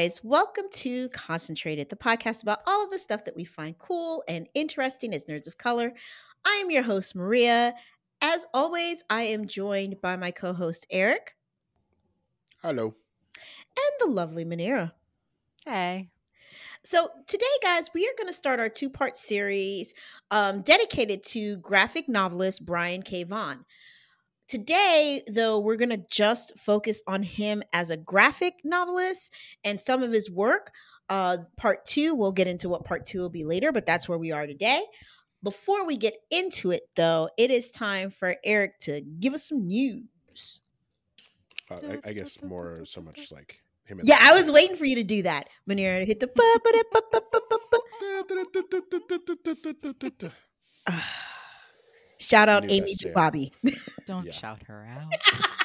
guys. Welcome to Concentrated, the podcast about all of the stuff that we find cool and interesting as nerds of color. I am your host, Maria. As always, I am joined by my co host, Eric. Hello. And the lovely Manira. Hey. So, today, guys, we are going to start our two part series um, dedicated to graphic novelist Brian K. Vaughan. Today, though, we're going to just focus on him as a graphic novelist and some of his work. Uh, part two, we'll get into what part two will be later, but that's where we are today. Before we get into it, though, it is time for Eric to give us some news. Uh, I, I, guess more so much like him. Yeah, I was waiting for you to do that. Manira, hit the. Shout out Amy Bobby. Don't yeah. shout her out.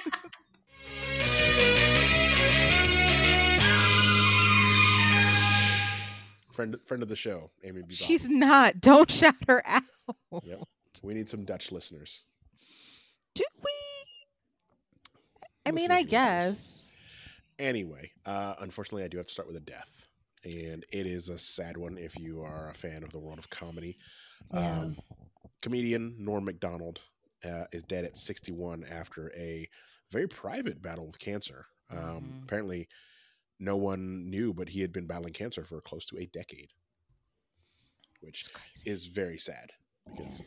friend friend of the show, Amy B. She's not. Don't shout her out. Yep. We need some Dutch listeners. Do we? I mean, I guess. Anyway, uh, unfortunately, I do have to start with a death, and it is a sad one if you are a fan of the world of comedy. Yeah. Um, comedian Norm Macdonald uh, is dead at 61 after a very private battle with cancer. Um, mm-hmm. Apparently, no one knew, but he had been battling cancer for close to a decade, which is very sad because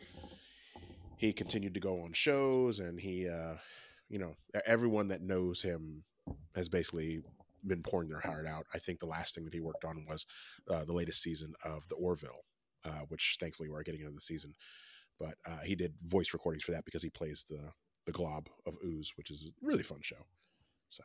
he continued to go on shows and he, uh, you know, everyone that knows him has basically been pouring their heart out. I think the last thing that he worked on was uh, the latest season of The Orville, uh, which thankfully we're getting into the season. But uh, he did voice recordings for that because he plays the the glob of ooze, which is a really fun show. So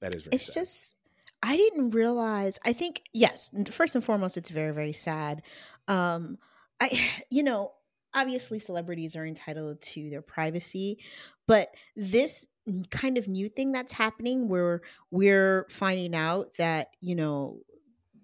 that is very. It's sad. just I didn't realize. I think yes. First and foremost, it's very very sad. Um, I you know obviously celebrities are entitled to their privacy, but this kind of new thing that's happening where we're finding out that you know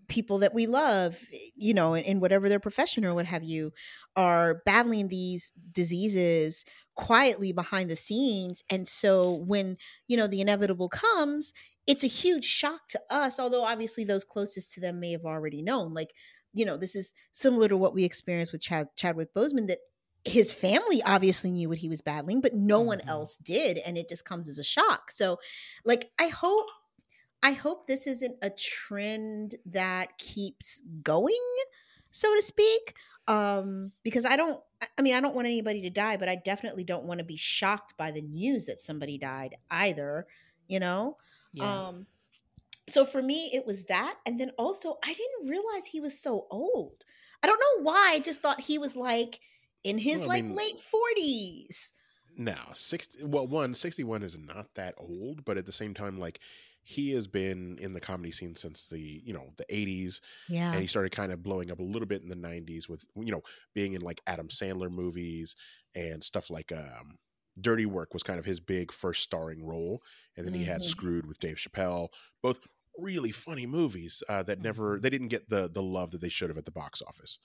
people that we love, you know, in, in, whatever their profession or what have you, are battling these diseases quietly behind the scenes. And so when, you know, the inevitable comes, it's a huge shock to us, although obviously those closest to them may have already known. Like, you know, this is similar to what we experienced with Chad, Chadwick Boseman that his family obviously knew what he was battling, but no mm-hmm. one else did. And it just comes as a shock. So, like, I hope I hope this isn't a trend that keeps going, so to speak. Um, because I don't, I mean, I don't want anybody to die, but I definitely don't want to be shocked by the news that somebody died either, you know? Yeah. Um, so for me, it was that. And then also, I didn't realize he was so old. I don't know why. I just thought he was like in his well, like mean, late 40s. No, 60, well, one, 61 is not that old, but at the same time, like, he has been in the comedy scene since the you know the 80s yeah and he started kind of blowing up a little bit in the 90s with you know being in like adam sandler movies and stuff like um dirty work was kind of his big first starring role and then mm-hmm. he had mm-hmm. screwed with dave chappelle both really funny movies uh, that never mm-hmm. they didn't get the the love that they should have at the box office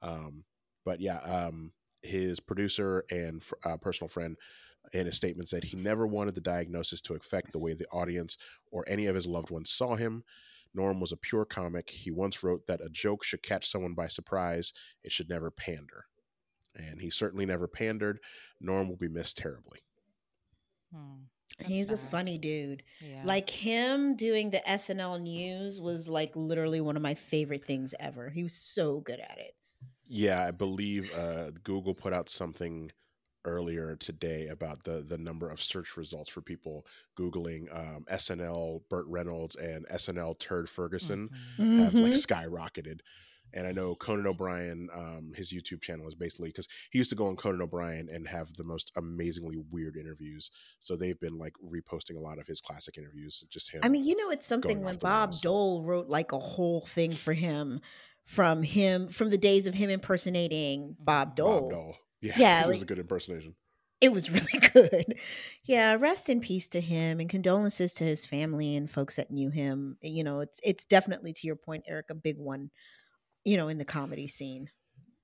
um but yeah um his producer and uh, personal friend in a statement said he never wanted the diagnosis to affect the way the audience or any of his loved ones saw him. Norm was a pure comic. He once wrote that a joke should catch someone by surprise, it should never pander. And he certainly never pandered. Norm will be missed terribly. Hmm. He's sad. a funny dude. Yeah. Like him doing the SNL news was like literally one of my favorite things ever. He was so good at it. Yeah, I believe uh, Google put out something earlier today about the the number of search results for people googling um, SNL Burt Reynolds and SNL Turd Ferguson mm-hmm. have like mm-hmm. skyrocketed. And I know Conan O'Brien, um, his YouTube channel is basically because he used to go on Conan O'Brien and have the most amazingly weird interviews. So they've been like reposting a lot of his classic interviews. Just him. I mean, you know, it's something when Bob walls. Dole wrote like a whole thing for him from him from the days of him impersonating Bob Dole. Bob Dole. Yeah, yeah, like, it was a good impersonation. It was really good. Yeah, rest in peace to him, and condolences to his family and folks that knew him. You know, it's it's definitely to your point, Eric, a big one. You know, in the comedy scene.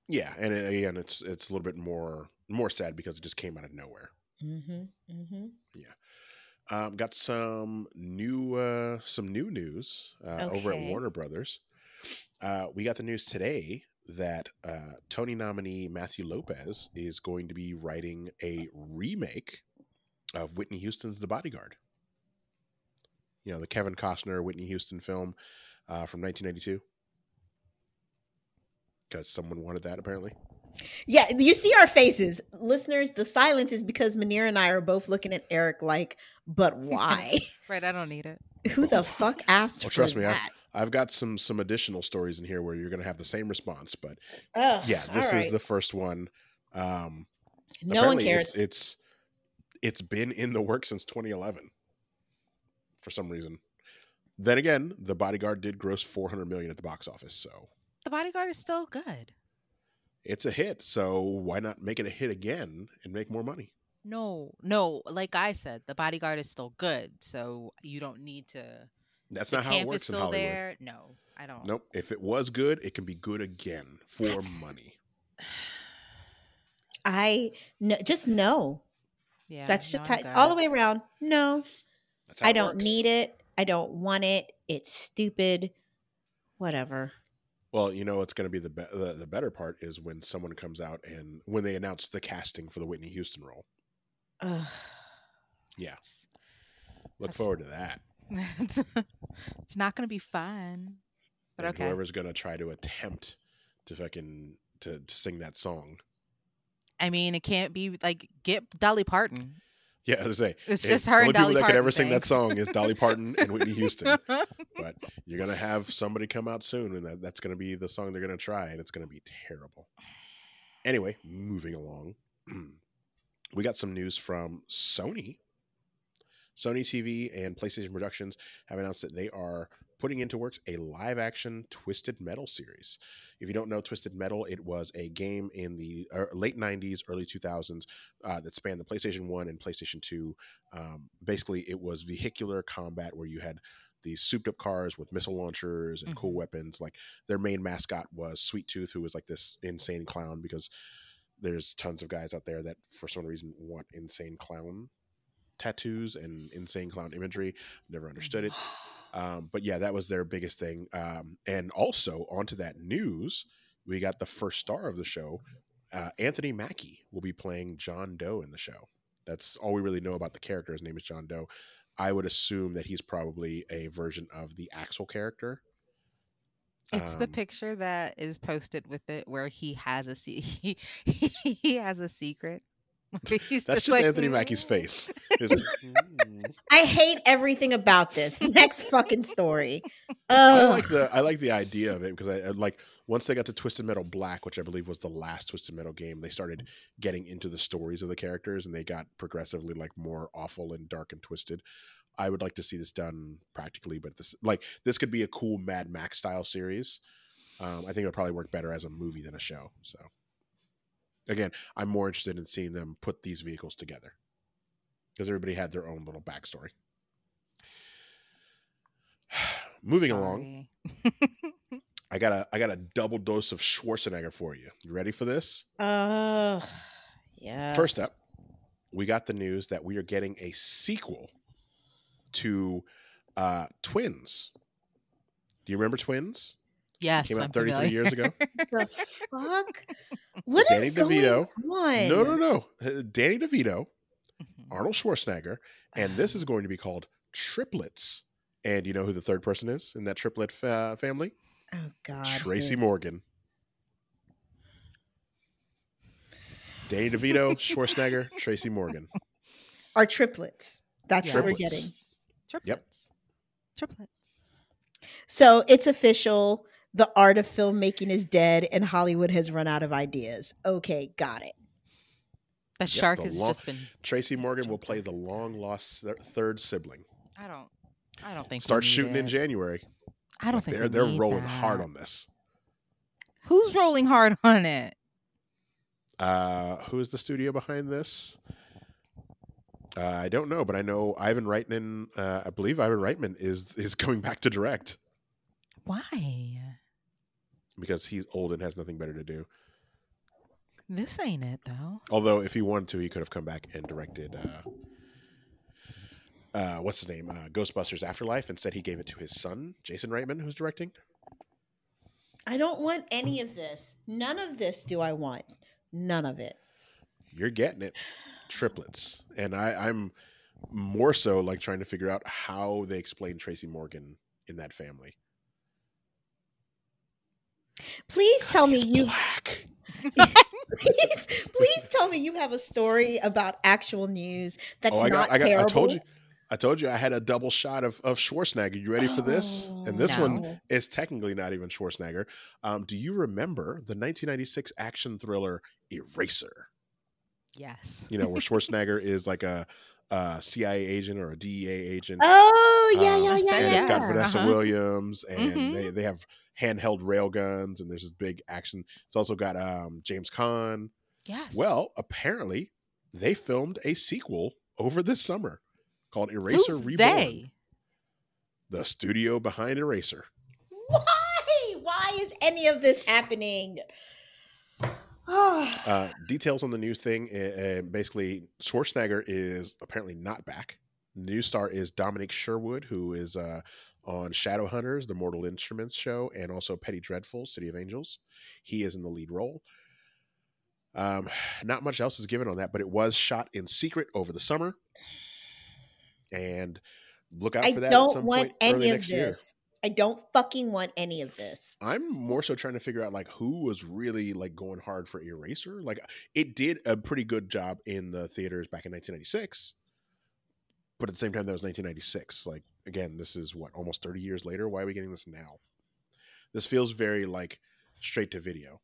Yeah, and again, it's it's a little bit more more sad because it just came out of nowhere. Mm-hmm. Mm-hmm. Yeah. Um, got some new uh, some new news uh, over at Warner Brothers. Uh, we got the news today that uh, Tony nominee Matthew Lopez is going to be writing a remake of Whitney Houston's The Bodyguard. You know, the Kevin Costner Whitney Houston film uh, from 1992. Because someone wanted that, apparently. Yeah, you see our faces. Listeners, the silence is because Manir and I are both looking at Eric like, but why? Right, I don't need it. Who the fuck asked Well, for trust me, I- that? I've got some some additional stories in here where you're going to have the same response, but Ugh, yeah, this all is the first one. Um, no one cares. It's, it's it's been in the work since 2011 for some reason. Then again, The Bodyguard did gross 400 million at the box office, so The bodyguard is still good. it's a hit. So why not make it a hit again and make more money? No, no, like I said, the bodyguard is still good. So you don't need to. That's the not how it works is in still Hollywood. there. No, I don't. Nope. If it was good, it can be good again for That's- money. I no, just no. Yeah, That's just how, all the way around. No, That's how I it don't works. need it. I don't want it. It's stupid. Whatever. Well, you know, it's going to be the, be- the the better part is when someone comes out and when they announce the casting for the Whitney Houston role. Ugh. Yeah, It's, look That's- forward to that. it's, it's not going to be fun. But and okay. whoever's going to try to attempt to fucking to, to sing that song. I mean, it can't be like get Dolly Parton. Mm. Yeah, as I say, It's it- just the her only and people that Parton. could ever sing that song is Dolly Parton and Whitney Houston. But you're going to have somebody come out soon, and that, that's going to be the song they're going to try, and it's going to be terrible. Anyway, moving along, we got some news from Sony. Sony TV and PlayStation Productions have announced that they are putting into works a live action Twisted Metal series. If you don't know Twisted Metal, it was a game in the uh, late 90s, early 2000s uh, that spanned the PlayStation 1 and PlayStation 2. Um, basically, it was vehicular combat where you had these souped up cars with missile launchers and cool Mhm. weapons. Like their main mascot was Sweet Tooth, who was like this insane clown because there's tons of guys out there that for some reason want insane clown tattoos and insane clown imagery. Never understood it. Um, but yeah, that was their biggest thing. Um, and also onto that news, we got the first star of the show. Uh, Anthony Mackie will be playing John Doe in the show. That's all we really know about the character. His name is John Doe. I would assume that he's probably a version of the Axel character. It's the Um, picture that is posted with it where he has a se- he, he has a secret. He's That's just, like, Anthony Mackie's "Mm." face. He's like, "Mm." I hate everything about this. Next fucking story. I like the I like the idea of it because I, I like once they got to Twisted Metal Black, which I believe was the last Twisted Metal game, they started getting into the stories of the characters and they got progressively like more awful and dark and twisted. I would like to see this done practically, but this like this could be a cool Mad Max style series. Um, I think it would probably work better as a movie than a show. So again, I'm more interested in seeing them put these vehicles together because everybody had their own little backstory. Moving along. I got a I got a double dose of Schwarzenegger for you. You ready for this? Ugh. yeah. First up, we got the news that we are getting a sequel to uh Twins. Do you remember Twins? Yes, it Came out I'm 33 familiar. years ago. the fuck? What is Danny going DeVito. on? No, no, no. Danny DeVito, Mhm. Arnold Schwarzenegger, and this is going to be called Triplets. And you know who the third person is in that triplet uh, family? Oh God. Tracy who? Morgan. Danny DeVito, Schwarzenegger, Tracy Morgan. Are triplets. That's what we're getting. Triplets. Triplets. So it's official. The art of filmmaking is dead, and Hollywood has run out of ideas. Okay, got it. The shark the has long- just been. Tracy Morgan will play the long lost third sibling. I don't. I don't think. we Start need shooting in. January. I don't Like, think they're we they're need rolling hard on this. Who's rolling hard on it? Uh, who is the studio behind this? Uh, I don't know, but I know Ivan Reitman. Uh, I believe Ivan Reitman is is coming back to direct Why? Because he's old and has nothing better to do. This ain't it though. Although, if he wanted to, he could have come back and directed uh, uh what's his name? Uh, Ghostbusters Afterlife, and said he gave it to his son, Jason Reitman, who's directing. I don't want any of this. None of this do I want. None of it. You're getting it, triplets, and I, I'm more so like trying to figure out how they explain Tracy Morgan in that family. Please tell me you black. please, please tell me you have a story about actual news that's oh, I not got, I got, terrible. I told you, I told you, I had a double shot of of Schwarzenegger. You ready for this? and this one is technically not even Schwarzenegger. Um, do you remember the 1996 action thriller Eraser? Yes. You know, where Schwarzenegger is like a, a CIA agent or a DEA agent. Oh yeah, Um, yeah, yeah, said and yeah. it's got. Vanessa Uh-huh. Williams, and Mhm. they, they have handheld rail guns, and there's this big action. It's also got um, James Caan. Yes. Well, apparently, they filmed a sequel over this summer called Eraser Who's Reborn. they? The studio behind Eraser. Why? Why is any of this happening? Uh, details on the new thing. Uh, basically, Schwarzenegger is apparently not back. New star is Dominic Sherwood, who is uh, on Shadowhunters, the Mortal Instruments show, and also Penny Dreadful, City of Angels. He is in the lead role. Um, not much else is given on that, but it was shot in secret over the summer. And look out I for that at don't some want point any of this. I don't fucking want any of this. I'm more so trying to figure out like who was really like going hard for Eraser. Like it did a pretty good job in the theaters back in 1996, but at the same time that was 1996. Like again, this is what almost 30 years later. Why are we getting this now? This feels very like straight to video.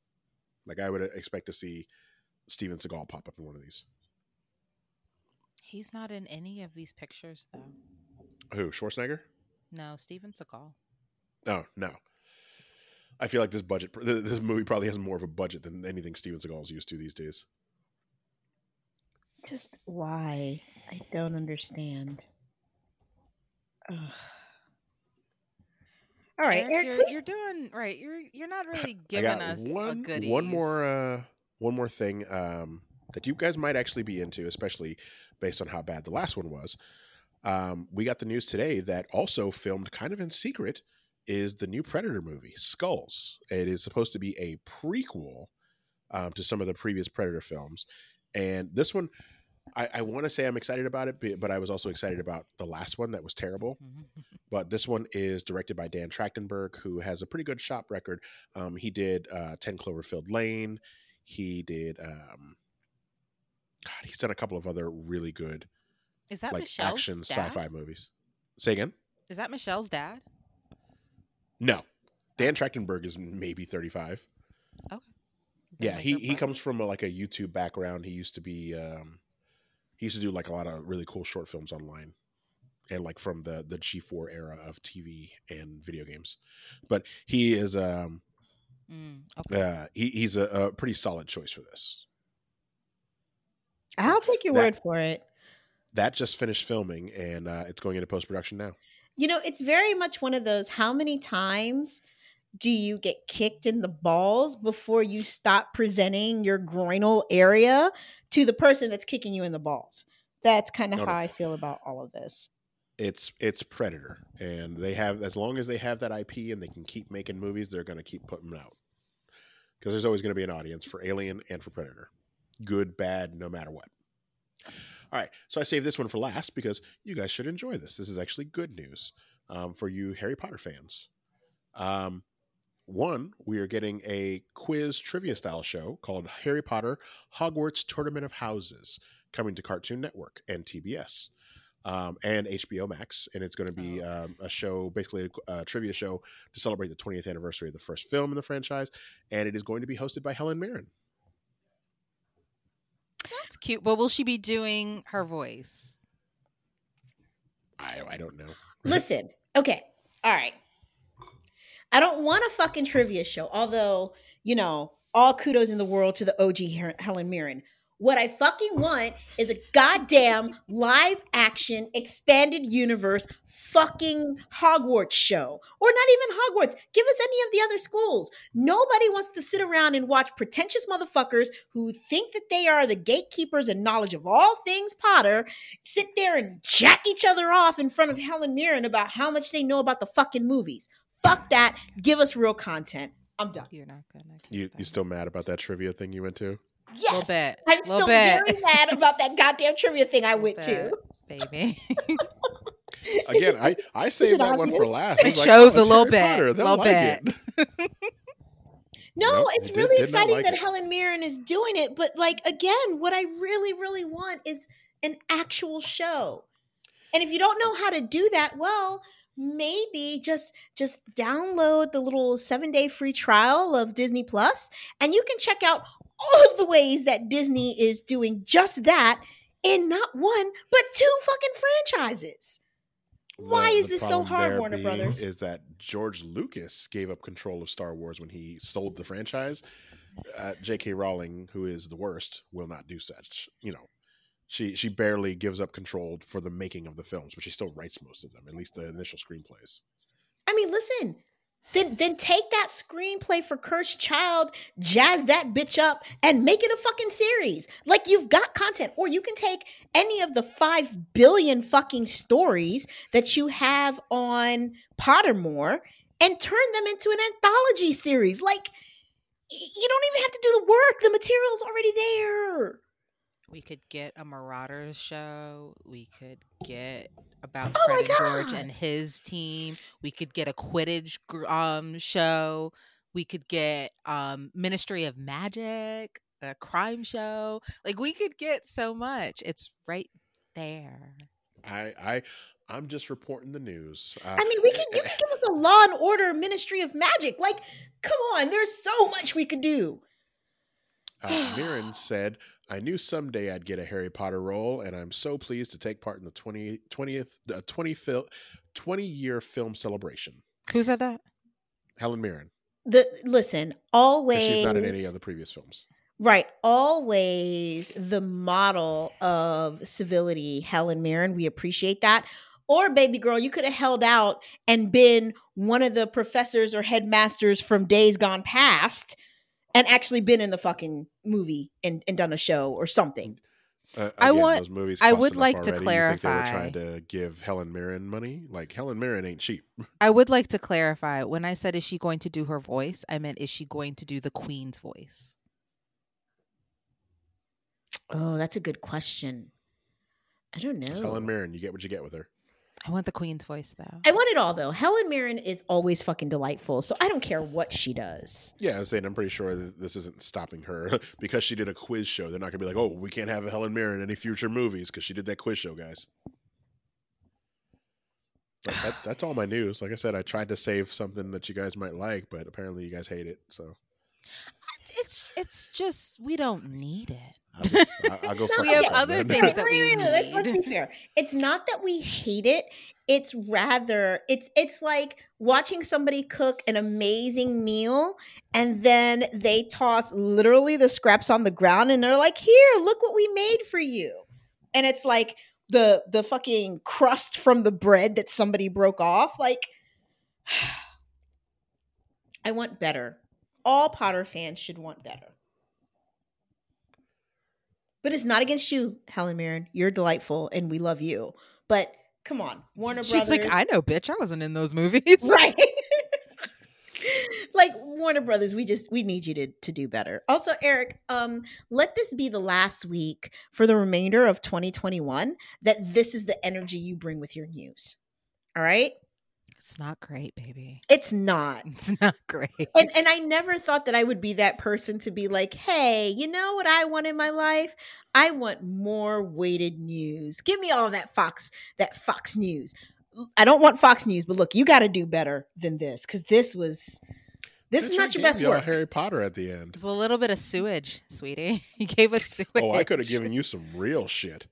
Like I would expect to see Steven Seagal pop up in one of these. He's not in any of these pictures, though. Who Schwarzenegger? No, Steven Seagal. Oh no. I feel like this budget, this movie probably has more of a budget than anything Steven Seagal's used to these days. Just why? I don't understand. Ugh. All right, Eric, Eric, you're, you're doing right. You're you're not really giving got us a one one more uh one more thing um that you guys might actually be into, especially based on how bad the last one was. Um, we got the news today that also filmed kind of in secret is the new Predator movie, Skulls. It is supposed to be a prequel um, to some of the previous Predator films, and this one, I, I want to say I'm excited about it, but- I was also excited about the last one that was terrible. But this one is directed by Dan Trachtenberg, who has a pretty good shop record. Um, he did uh, 10 Cloverfield Lane. He did, um, God, he's done a couple of other really good, Is that like Michelle's action dad? sci fi movies. Say again? Is that Michelle's dad? No. Dan Trachtenberg is maybe 35. Then yeah, he, he comes from a, like a YouTube background. He used to be, um, he used to do like a lot of really cool short films online and like from the the G4 era of TV and video games. But he is um Mm, okay. uh he, he's a, a pretty solid choice for this. I'll take your that- word for it. That just finished filming and uh it's going into post production now. You know, it's very much one of those how many times do you get kicked in the balls before you stop presenting your groinal area to the person that's kicking you in the balls? That's kind of oh, No, no. how I feel about all of this. It's it's Predator and they have as long as they have that IP and they can keep making movies, they're going to keep putting them out. Because there's always going to be an audience for Alien and for Predator. Good, bad, no matter what. All right, so I saved this one for last because you guys should enjoy this. This is actually good news um, for you Harry Potter fans. Um, one, we are getting a quiz trivia style show called Harry Potter Hogwarts Tournament of Houses coming to Cartoon Network and TBS um, and HBO Max. And it's going to be Oh, um, a show, basically a, a trivia show to celebrate the 20th anniversary of the first film in the franchise. And it is going to be hosted by Helen Mirren. That's cute. But will she be doing her voice? I, I don't know. Listen, okay, all right. I don't want a fucking trivia show, although, you know, all kudos in the world to the OG Helen Mirren. What I fucking want is a goddamn live action expanded universe fucking Hogwarts show. Or not even Hogwarts. Give us any of the other schools. Nobody wants to sit around and watch pretentious motherfuckers who think that they are the gatekeepers and knowledge of all things Potter sit there and jack each other off in front of Helen Mirren about how much they know about the fucking movies. Fuck that. Give us real content. I'm done. You're not gonna. You you still mad about that trivia thing you went to? Yes. Little bit. I'm Little still bit. very mad about that goddamn trivia thing I went to. baby. Again, I I saved it that one for last. It like, shows oh, a little Harry bit, Potter. They'll little like bit. it. No, Nope, it's it did- really did exciting like that it. Helen Mirren is doing it, but like again, what I really, really want is an actual show. And if you don't know how to do that, well, maybe just just download the little seven day free trial of Disney Plus, and you can check out all of the ways that Disney is doing just that in not one but two fucking franchises. Why The- is this so hard, Warner Brothers? Is that George Lucas gave up control of Star Wars when he sold the franchise? Uh, J.K. Rowling, who is the worst, will not do such. You know, she she barely gives up control for the making of the films, but she still writes most of them, at least the initial screenplays. I mean, listen. Then then take that screenplay for Cursed Child, jazz that bitch up, and make it a fucking series. Like you've got content, or you can take any of the five billion fucking stories that you have on Pottermore and turn them into an anthology series. Like you don't even have to do the work; the material's already there. We could get a Marauders show. We could get about Oh Fred and George and his team. We could get a Quidditch um show. We could get um Ministry of Magic, a crime show. Like we could get so much. It's right there. I I I'm just reporting the news. Uh, I mean, we can you can give us a Law and Order Ministry of Magic. Like, come on, there's so much we could do. Uh, Mirren said, I knew someday I'd get a Harry Potter role, and I'm so pleased to take part in the 20, 20th, uh, 20, fil- 20 year film celebration. Who said that? Helen Mirren. The listen, 'cause always She's not in any of the previous films. Right. Always the model of civility, Helen Mirren. We appreciate that. Or, baby girl, you could have held out and been one of the professors or headmasters from days gone past and actually been in the fucking movie and, and done a show or something. Uh, I want- Those movies I would enough like to already. You think they were clarify- trying to give Helen Mirren money. Like Helen Mirren ain't cheap. I would like to clarify. When I said is she going to do her voice, I meant is she going to do the queen's voice? Oh, that's a good question. I don't It's know. Helen Mirren. You get what you get with her. I want the queen's voice though. I want it all though. Helen Mirren is always fucking delightful, so I don't care what she does. Yeah, I was saying I'm pretty sure that this isn't stopping her because she did a quiz show. They're not gonna be like, oh, we can't have Helen Mirren in any future movies because she did that quiz show, guys. But that, that's all my news. Like I said, I tried to save something that you guys might like, but apparently you guys hate it. So It's it's just we don't need it. I'll, just, I'll, I'll go It's fuck We have other then. things that Wait, we wait, wait, let's, let's be fair. It's not that we hate it. It's rather it's it's like watching somebody cook an amazing meal and then they toss literally the scraps on the ground and they're like, "Here, look what we made for you." And it's like the the fucking crust from the bread that somebody broke off like I want better. All Potter fans should want better. But it's not against you, Helen Mirren. You're delightful and we love you. But come on, Warner She's Brothers. She's like, I know, bitch. I wasn't in those movies. right. like Warner Brothers, we just we need you to to do better. Also, Eric, um, let this be the last week for the remainder of 2021 that this is the energy you bring with your news. All right? It's not great, baby. It's not. It's not great. And and I never thought that I would be that person to be like, "Hey, you know what I want in my life? I want more weighted news. Give me all that Fox that Fox News. I don't want Fox News, but look, you got to do better than this cuz this was this is Bitch, I not your best y'all work. Harry Potter at the end. It's a little bit of sewage, sweetie. You gave us sewage. Oh, I could have given you some real shit.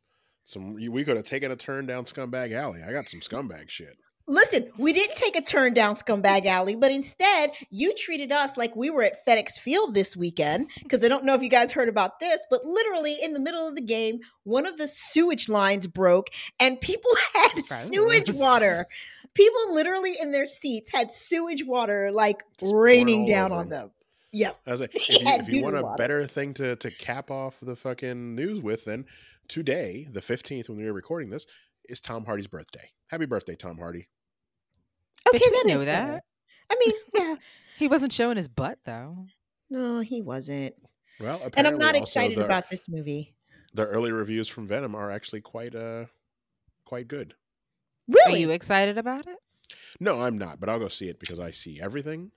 Some we could have taken a turn down Scumbag Alley. I got some scumbag shit. Listen, we didn't take a turn down Scumbag Alley, but instead you treated us like we were at FedEx Field this weekend. Because I don't know if you guys heard about this, but literally in the middle of the game, one of the sewage lines broke and people had Gross. sewage water. People literally in their seats had sewage water like Just raining down on them. them. Yep. I was like, if you, if you want doo-doo a water. better thing to to cap off the fucking news with, then today, the fifteenth, when we were recording this, is Tom Hardy's birthday. Happy birthday, Tom Hardy! Okay, Bitch, we that know that. better. I mean, yeah. He wasn't showing his butt though. No, he wasn't. Well, apparently And I'm not excited the, about this movie. the early reviews from Venom are actually quite uh quite good. Really? Are you excited about it? No, I'm not, but I'll go see it because I see everything.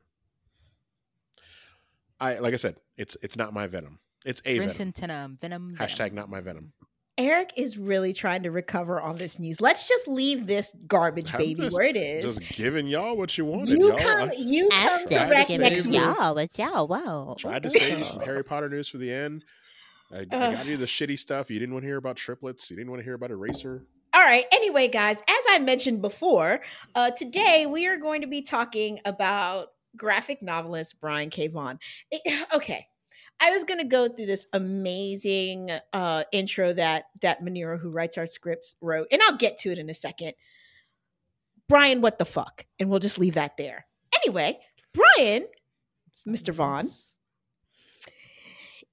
I like I said, it's it's not my Venom. It's a Venom. Renton Tenum, Venom. Hashtag not my Venom. Eric is really trying to recover on this news. Let's just leave this garbage I'm baby just- where it is. Just giving y'all what you wanted. You y'all. come, I you come tried to direct save next you. week. y'all, it's y'all. Wow. tried to save you some Harry Potter news for the end. I, I got you the shitty stuff. You didn't want to hear about triplets. You didn't want to hear about Eraser. All right. Anyway, guys, as I mentioned before, uh, today we are going to be talking about graphic novelist Brian K. Vaughan. It- okay. I was going to go through this amazing uh, intro that that Manira, who writes our scripts, wrote, and I'll get to it in a second. Brian, what the fuck? And we'll just leave that there. Anyway, Brian Mr. Vaughan.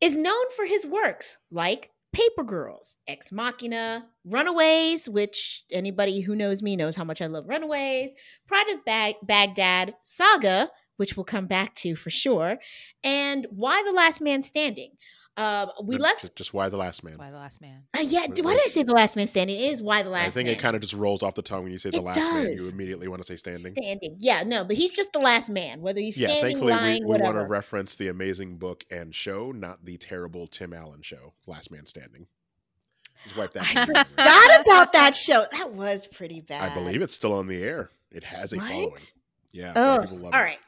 is known for his works like Paper Girls, Ex Machina, Runaways, which anybody who knows me knows how much I love Runaways, Pride of Bag- Baghdad, Saga, which we'll come back to for sure, and Why the Last Man Standing. Uh, we Just- left. Just, just why the last man. Why the last man? Uh, yeah, What- why did I say the last man standing? It is why the last I think man. it kind of just rolls off the tongue when you say the It last man. You immediately want to say standing. standing. Yeah, no, but he's just the last man, whether he's Yeah, standing, thankfully lying, we, we want to reference the amazing book and show, not the terrible Tim Allen show, Last Man Standing. Just wipe that. I from your forgot about that show. That was pretty bad. I believe it's still on the air. It has a What? following. Yeah, Oh, white love all it. right.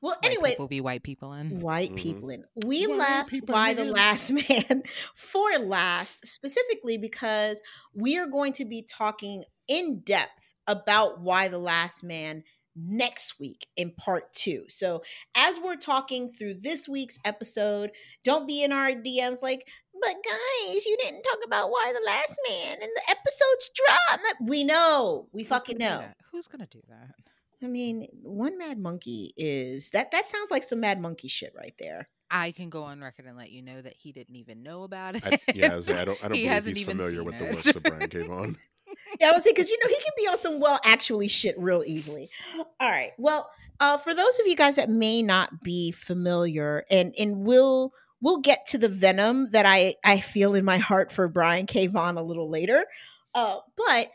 Well, White anyway, people be white people in. white Mhm. people in. We White left people Why the. Last Man for last, specifically because we are going to be talking in depth about Y: The Last Man next week in part two. So, as we're talking through this week's episode, don't be in our DMs like, but guys, you didn't talk about Y: The Last Man and the episode's drama. We know. We Who's fucking gonna know. Who's gonna do that? I mean, one mad monkey is that that sounds like some mad monkey shit right there. I can go on record and let you know that he didn't even know about it. I, yeah, I, was I don't. I don't He believe hasn't he's even familiar seen with the it. works of Brian K. Vaughan. Yeah, I would say because you know he can be on some well actually shit real easily. All right. Well, uh, for those of you guys that may not be familiar, and and we'll we'll get to the venom that I I feel in my heart for Brian K. Vaughan a little later. Uh, but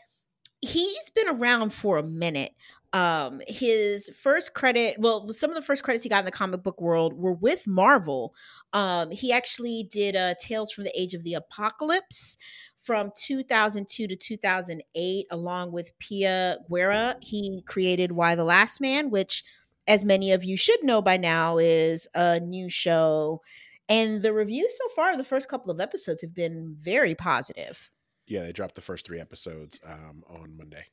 he's been around for a minute. Um, his first credit, well, some of the first credits he got in the comic book world were with Marvel. Um, he actually did uh, Tales from the Age of the Apocalypse from 2002 to 2008, along with Pia Guerra. He created Y: The Last Man, which, as many of you should know by now, is a new show. And the reviews so far, the first couple of episodes, have been very positive. Yeah, they dropped the first three episodes um, on Monday,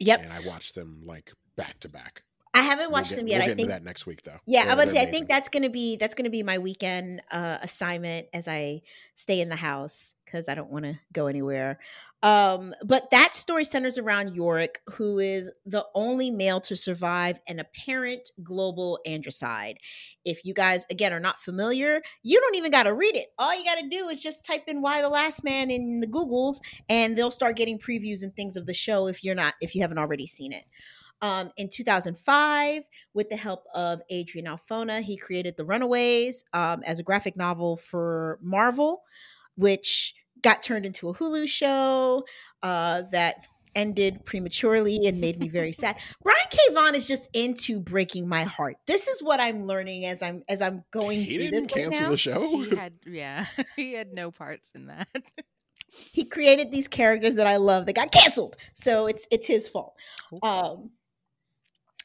Yep. and I watched them like back to back. I haven't We'll watched get- them yet. We'll I think that next week, though. Yeah, They're- I they're say I think that's gonna be that's gonna be my weekend uh, assignment as I stay in the house because I don't want to go anywhere. Um, but that story centers around Yorick, who is the only male to survive an apparent global androcide. If you guys again are not familiar, you don't even got to read it. All you got to do is just type in "Y: The Last Man" in the Googles, and they'll start getting previews and things of the show if you're not if you haven't already seen it. Um, in 2005, with the help of Adrian Alphona, he created The Runaways um, as a graphic novel for Marvel, which got turned into a Hulu show uh, that ended prematurely and made me very sad. Brian K. Vaughan is just into breaking my heart. This is what I'm learning as I'm as I'm going He didn't this right cancel the show. he had yeah, he had no parts in that. He created these characters that I love that got canceled, so it's it's his fault. Um,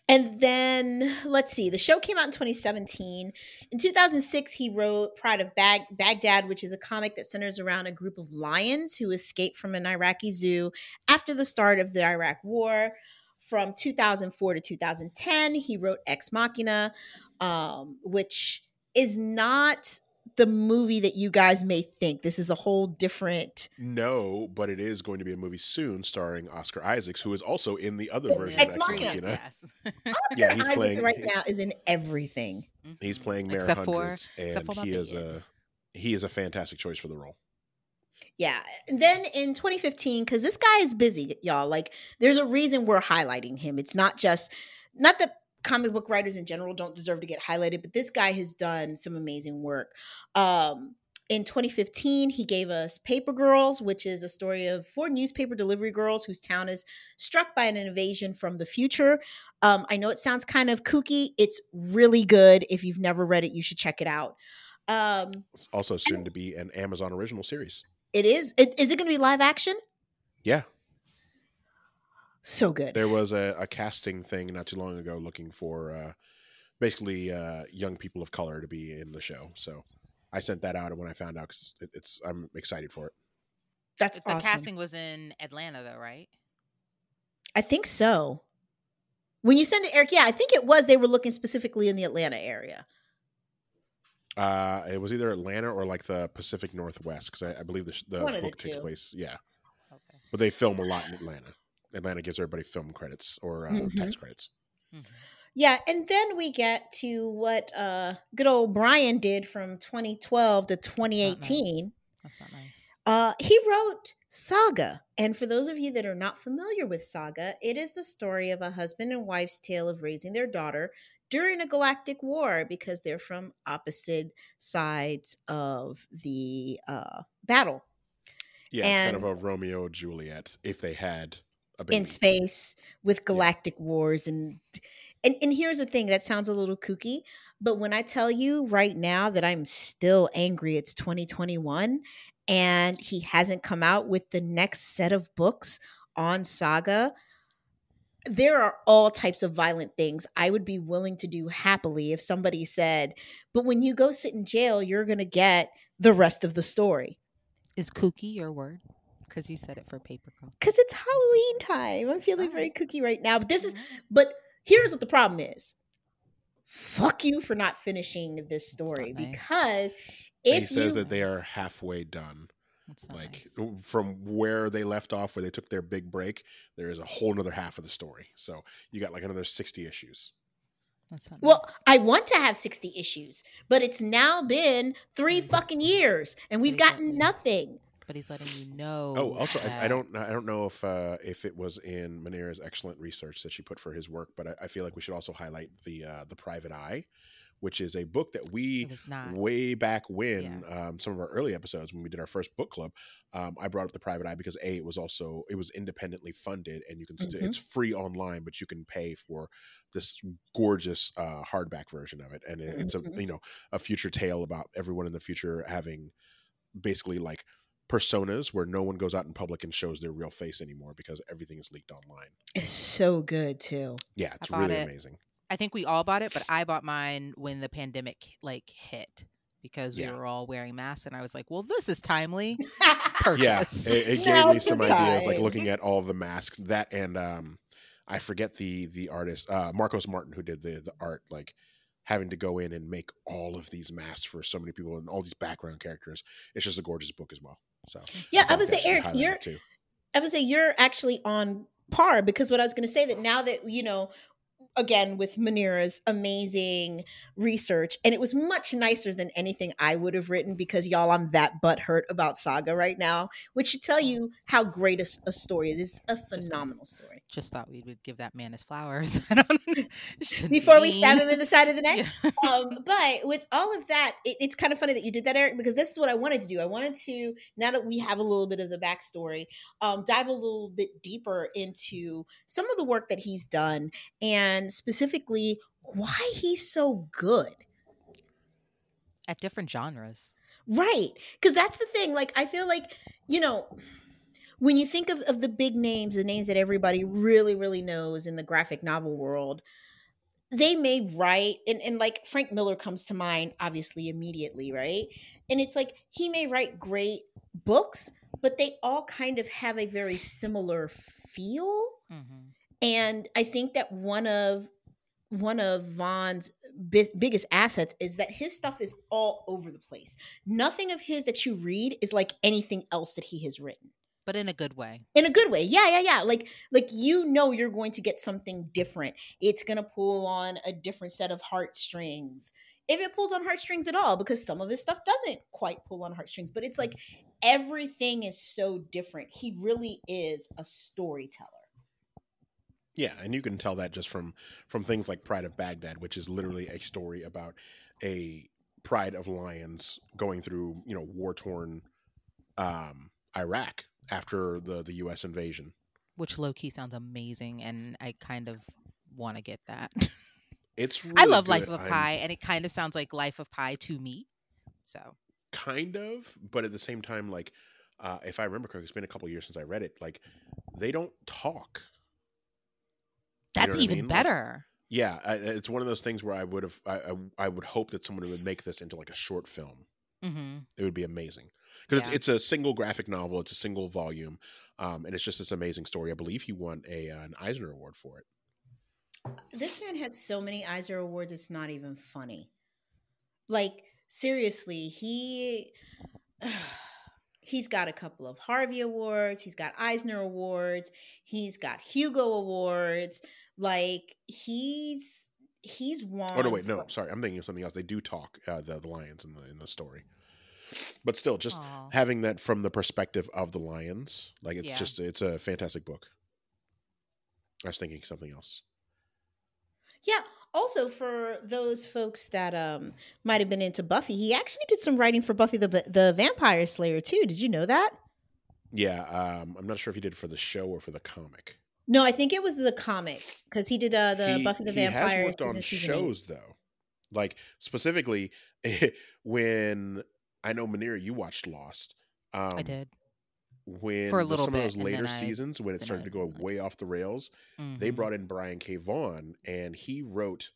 and then let's see, the show came out in 2017. In 2006, he wrote Pride of Bag- Baghdad, which is a comic that centers around a group of lions who escape from an Iraqi zoo after the start of the Iraq War. from 2004 to 2010. He wrote Ex Machina, um, which is not the movie that you guys may think. This is a whole different. No, but it is going to be a movie soon starring Oscar Isaacs, who is also in the other version Ex of Machina. Machina. Yes. Yeah, he's Isaac playing- right now is in everything. He's Mhm. playing Mayor Except for- Hundreds, except and for he is Kid. a he is a fantastic choice for the role. Yeah. And then in 2015, because this guy is busy, y'all. Like, there's a reason we're highlighting him. It's not just, not that comic book writers in general don't deserve to get highlighted, but this guy has done some amazing work. Um, in 2015, he gave us Paper Girls, which is a story of four newspaper delivery girls whose town is struck by an invasion from the future. Um, I know it sounds kind of kooky. It's really good. If you've never read it, you should check it out. Um, It's also soon to be an Amazon original series. it is. It, is it going to be live action? Yeah, So good. there was a, a casting thing not too long ago looking for uh, basically uh, young people of color to be in the show. So I sent that out, and when I found out, 'cause it, it's I'm excited for it. That's The awesome. casting was in Atlanta, though, right? I think so. When you send it, Eric, yeah, I think it was. They were looking specifically in the Atlanta area. Uh, it was either Atlanta or like the Pacific Northwest because I, I believe the, the One of the book takes two. place. Yeah, Okay. but they film a lot in Atlanta. Atlanta gives everybody film credits or uh, Mhm. tax credits. Mhm. Yeah, and then we get to what uh good old Brian did from 2012 to 2018. That's not nice. Uh he wrote Saga. And for those of you that are not familiar with Saga, it is the story of a husband and wife's tale of raising their daughter during a galactic war because they're from opposite sides of the uh battle. Yeah, it's kind of a Romeo Juliet if they had a baby. In space with galactic wars and and and here's the thing that sounds a little kooky but when i tell you right now that i'm still angry it's 2021 and he hasn't come out with the next set of books on saga there are all types of violent things I would be willing to do happily if somebody said, but when you go sit in jail, you're going to get the rest of the story. Is kooky your word? Because you said it for paper girl. Because it's Halloween time. I'm feeling very cookie right now. But this is mm-hmm. But here's what the problem is. Fuck you for not finishing this story not nice. because he says you that they are halfway done. Like nice. from where they left off, where they took their big break, there is a whole nother half of the story. So you got like another sixty issues. That's not well, nice. I want to have 60 issues, but it's now been three mm. fucking years and we've gotten nothing. But he's letting you know. Oh, also, I, I don't, I don't know if uh, if it was in Manera's excellent research that she put for his work, but I, I feel like we should also highlight the uh, the Private Eye, which is a book that we It was not. way back when um, some of our early episodes when we did our first book club um, i brought up the private eye because a it was also it was independently funded and you can st- Mhm. it's free online but you can pay for this gorgeous uh, hardback version of it and it, it's a Mhm. you know a future tale about everyone in the future having basically like personas where no one goes out in public and shows their real face anymore because everything is leaked online It's so good too. yeah it's really it. amazing I think we all bought it, but I bought mine when the pandemic like hit because we Yeah. were all wearing masks, and I was like, "Well, this is timely." yeah Purchase. it, it gave Now's me some the ideas like looking at all the masks that and um i forget the the artist uh marcos martin who did the the art like having to go in and make all of these masks for so many people and all these background characters it's just a gorgeous book as well so Yeah, I thought would say, Eric, you're I would say you're actually on par because what I was going to say that now that you know, again with Manira's amazing research, and it was much nicer than anything I would have written because y'all, I'm that butthurt about Saga right now, which should tell you how great a story is. It's a phenomenal story. Just thought we would give that man his flowers. I don't. shouldn't be Before we stab him in the side of the neck. Yeah. um, but with all of that, it, it's kind of funny that you did that, Eric, because this is what I wanted to do. I wanted to, now that we have a little bit of the backstory, um, dive a little bit deeper into some of the work that he's done and specifically why he's so good. At different genres. Right. Because that's the thing. Like, I feel like, you know, when you think of, of the big names, the names that everybody really, really knows in the graphic novel world, they may write, and, and like Frank Miller comes to mind, obviously, immediately, right? And it's like he may write great books, but they all kind of have a very similar feel. hmm And I think that one of one of Vaughan's bis- biggest assets is that his stuff is all over the place. Nothing of his that you read is like anything else that he has written. But in a good way. In a good way. Yeah, yeah, yeah. Like like you know you're going to get something different. It's going to pull on a different set of heartstrings. If it pulls on heartstrings at all because some of his stuff doesn't quite pull on heartstrings, but it's like everything is so different. He really is a storyteller. Yeah, and you can tell that just from from things like Pride of Baghdad, which is literally a story about a pride of lions going through, you know, war torn um, Iraq after the the U.S. invasion. Which low key sounds amazing, and I kind of want to get that. It's really I love good. Life of I'm- Pi, and it kind of sounds like Life of Pi to me. So kind of, but at the same time, like uh, if I remember correctly, it's been a couple years since I read it. Like they don't talk. You know that's I even mean? Like, better. Yeah, I, it's one of those things where I would have, I, I, I would hope that someone would make this into like a short film. hmm It would be amazing because Yeah. it's, it's a single graphic novel. It's a single volume, um, and it's just this amazing story. I believe he won a uh, an Eisner Award for it. This man had so many Eisner awards, it's not even funny. Like, seriously, he he's got a couple of Harvey Awards, he's got Eisner Awards, he's got Hugo Awards. Like, he's he's won. Oh no, wait, no, for- sorry, I'm thinking of something else. They do talk uh, the the lions in the in the story, but still, just Aw. having that from the perspective of the lions, like it's Yeah. just it's a fantastic book. I was thinking something else. Yeah. Also, for those folks that um might have been into Buffy, he actually did some writing for Buffy the the Vampire Slayer too. Did you know that? Yeah, um, I'm not sure if he did for the show or for the comic. No, I think it was the comic because he did uh, the he, Buffy the he Vampire. has worked on season- season eight. shows though, like specifically when I know Manira, you watched Lost. Um, I did. when For a the- little some of those later then I- seasons when it started I to go didn't way off the rails. They Mhm. brought in Brian K. Vaughan, and he wrote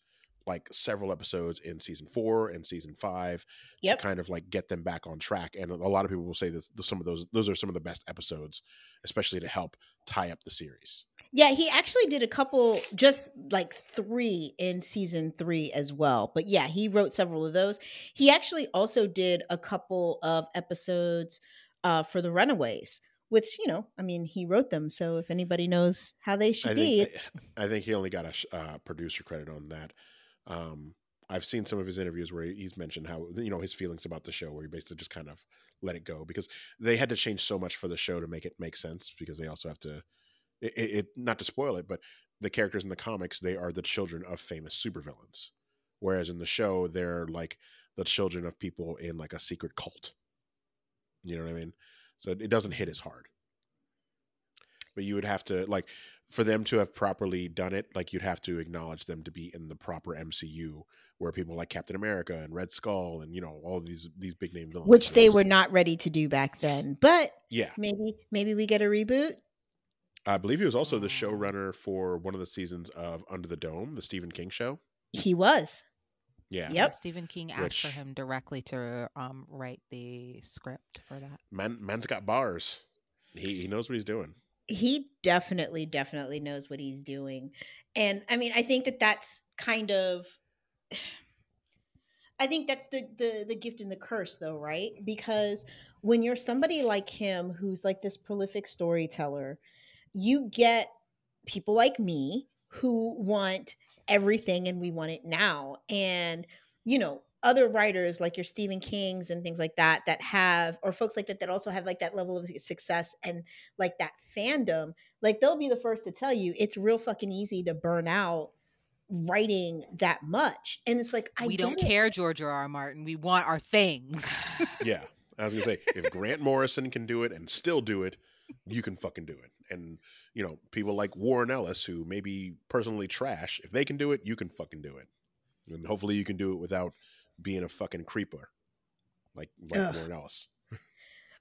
like several episodes in season four and season five Yep. to kind of like get them back on track. And a lot of people will say that the- some of those those are some of the best episodes, especially to help tie up the series. Yeah, he actually did a couple, just like three in season three as well. But yeah, he wrote several of those. He actually also did a couple of episodes uh, for the Runaways, which you know, I mean, he wrote them. So if anybody knows how they should I be, think it's I think he only got a uh, producer credit on that. Um, I've seen some of his interviews where he's mentioned how you know his feelings about the show, where he basically just kind of let it go because they had to change so much for the show to make it make sense because they also have to it, it, not to spoil it, but the characters in the comics they are the children of famous supervillains, whereas in the show they're like the children of people in like a secret cult. You know what I mean? So it doesn't hit as hard. But you would have to like for them to have properly done it, like you'd have to acknowledge them to be in the proper MCU, where people like Captain America and Red Skull and you know all these these big name villains, which they were not ready to do back then. But Yeah, maybe, maybe we get a reboot. I believe he was also the Oh. showrunner for one of the seasons of Under the Dome, the Stephen King show. He was. Yeah, Yep. Stephen King asked for him directly to um, write the script for that. man, man's got bars. He he knows what he's doing. He definitely definitely knows what he's doing. And i mean i think that that's kind of i think that's the the the gift and the curse though right? Because when you're somebody like him who's like this prolific storyteller you get people like me who want everything and we want it now. And you know other writers like your Stephen Kings and things like that that have or folks like that that also have like that level of success and like that fandom, like they'll be the first to tell you it's real fucking easy to burn out writing that much. And it's like I we don't it. care, George R. R. Martin. We want our things. Yeah, I was gonna say if Grant Morrison can do it and still do it, you can fucking do it. And you know people like Warren Ellis, who may be personally trash, if they can do it, you can fucking do it. And hopefully you can do it without being a fucking creeper, like like Ugh. Warren Ellis.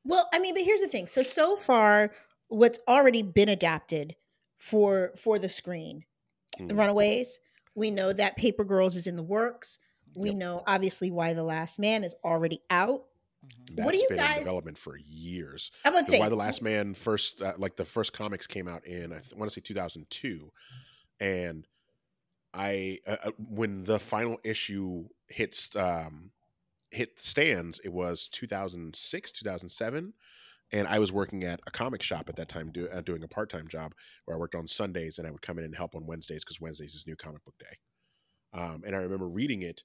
Well, I mean, but here's the thing. So so far, what's already been adapted for for the screen, The Mhm. Runaways. We know that Paper Girls is in the works. We Yep. know obviously Y: The Last Man is already out. Mm-hmm. That's what do you been guys... in development for years. I would say Y: The Last Man first, uh, like the first comics came out in I want to say 2002, and I uh, uh, when the final issue hits um, hit stands, it was 2006, 2007 and I was working at a comic shop at that time, do, uh, doing a part time job where I worked on Sundays, and I would come in and help on Wednesdays because Wednesdays is New Comic Book Day. Um, and I remember reading it,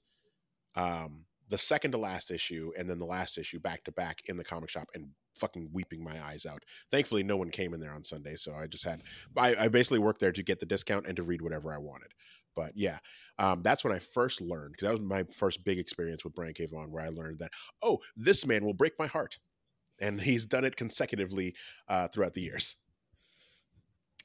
um, the second to last issue, and then the last issue back to back in the comic shop, and fucking weeping my eyes out. Thankfully, no one came in there on Sunday, so I just had I, I basically worked there to get the discount and to read whatever I wanted. But yeah, um, that's when I first learned because that was my first big experience with Brian K. Vaughan, where I learned that oh, this man will break my heart and he's done it consecutively uh, throughout the years.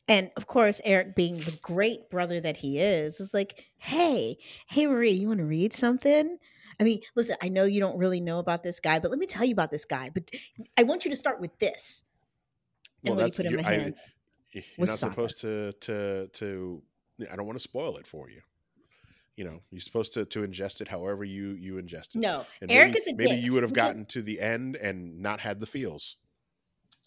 And of course, Eric, being the great brother that he is, is like, hey, hey, Marie, you want to read something? I mean, listen, I know you don't really know about this guy, but let me tell you about this guy. But I want you to start with this. And well, put in my hand. You're not Saga. supposed to to to. I don't want to spoil it for you you know you're supposed to to ingest it however you you ingest it. No and eric maybe, is a maybe dick. you would have gotten to the end and not had the feels.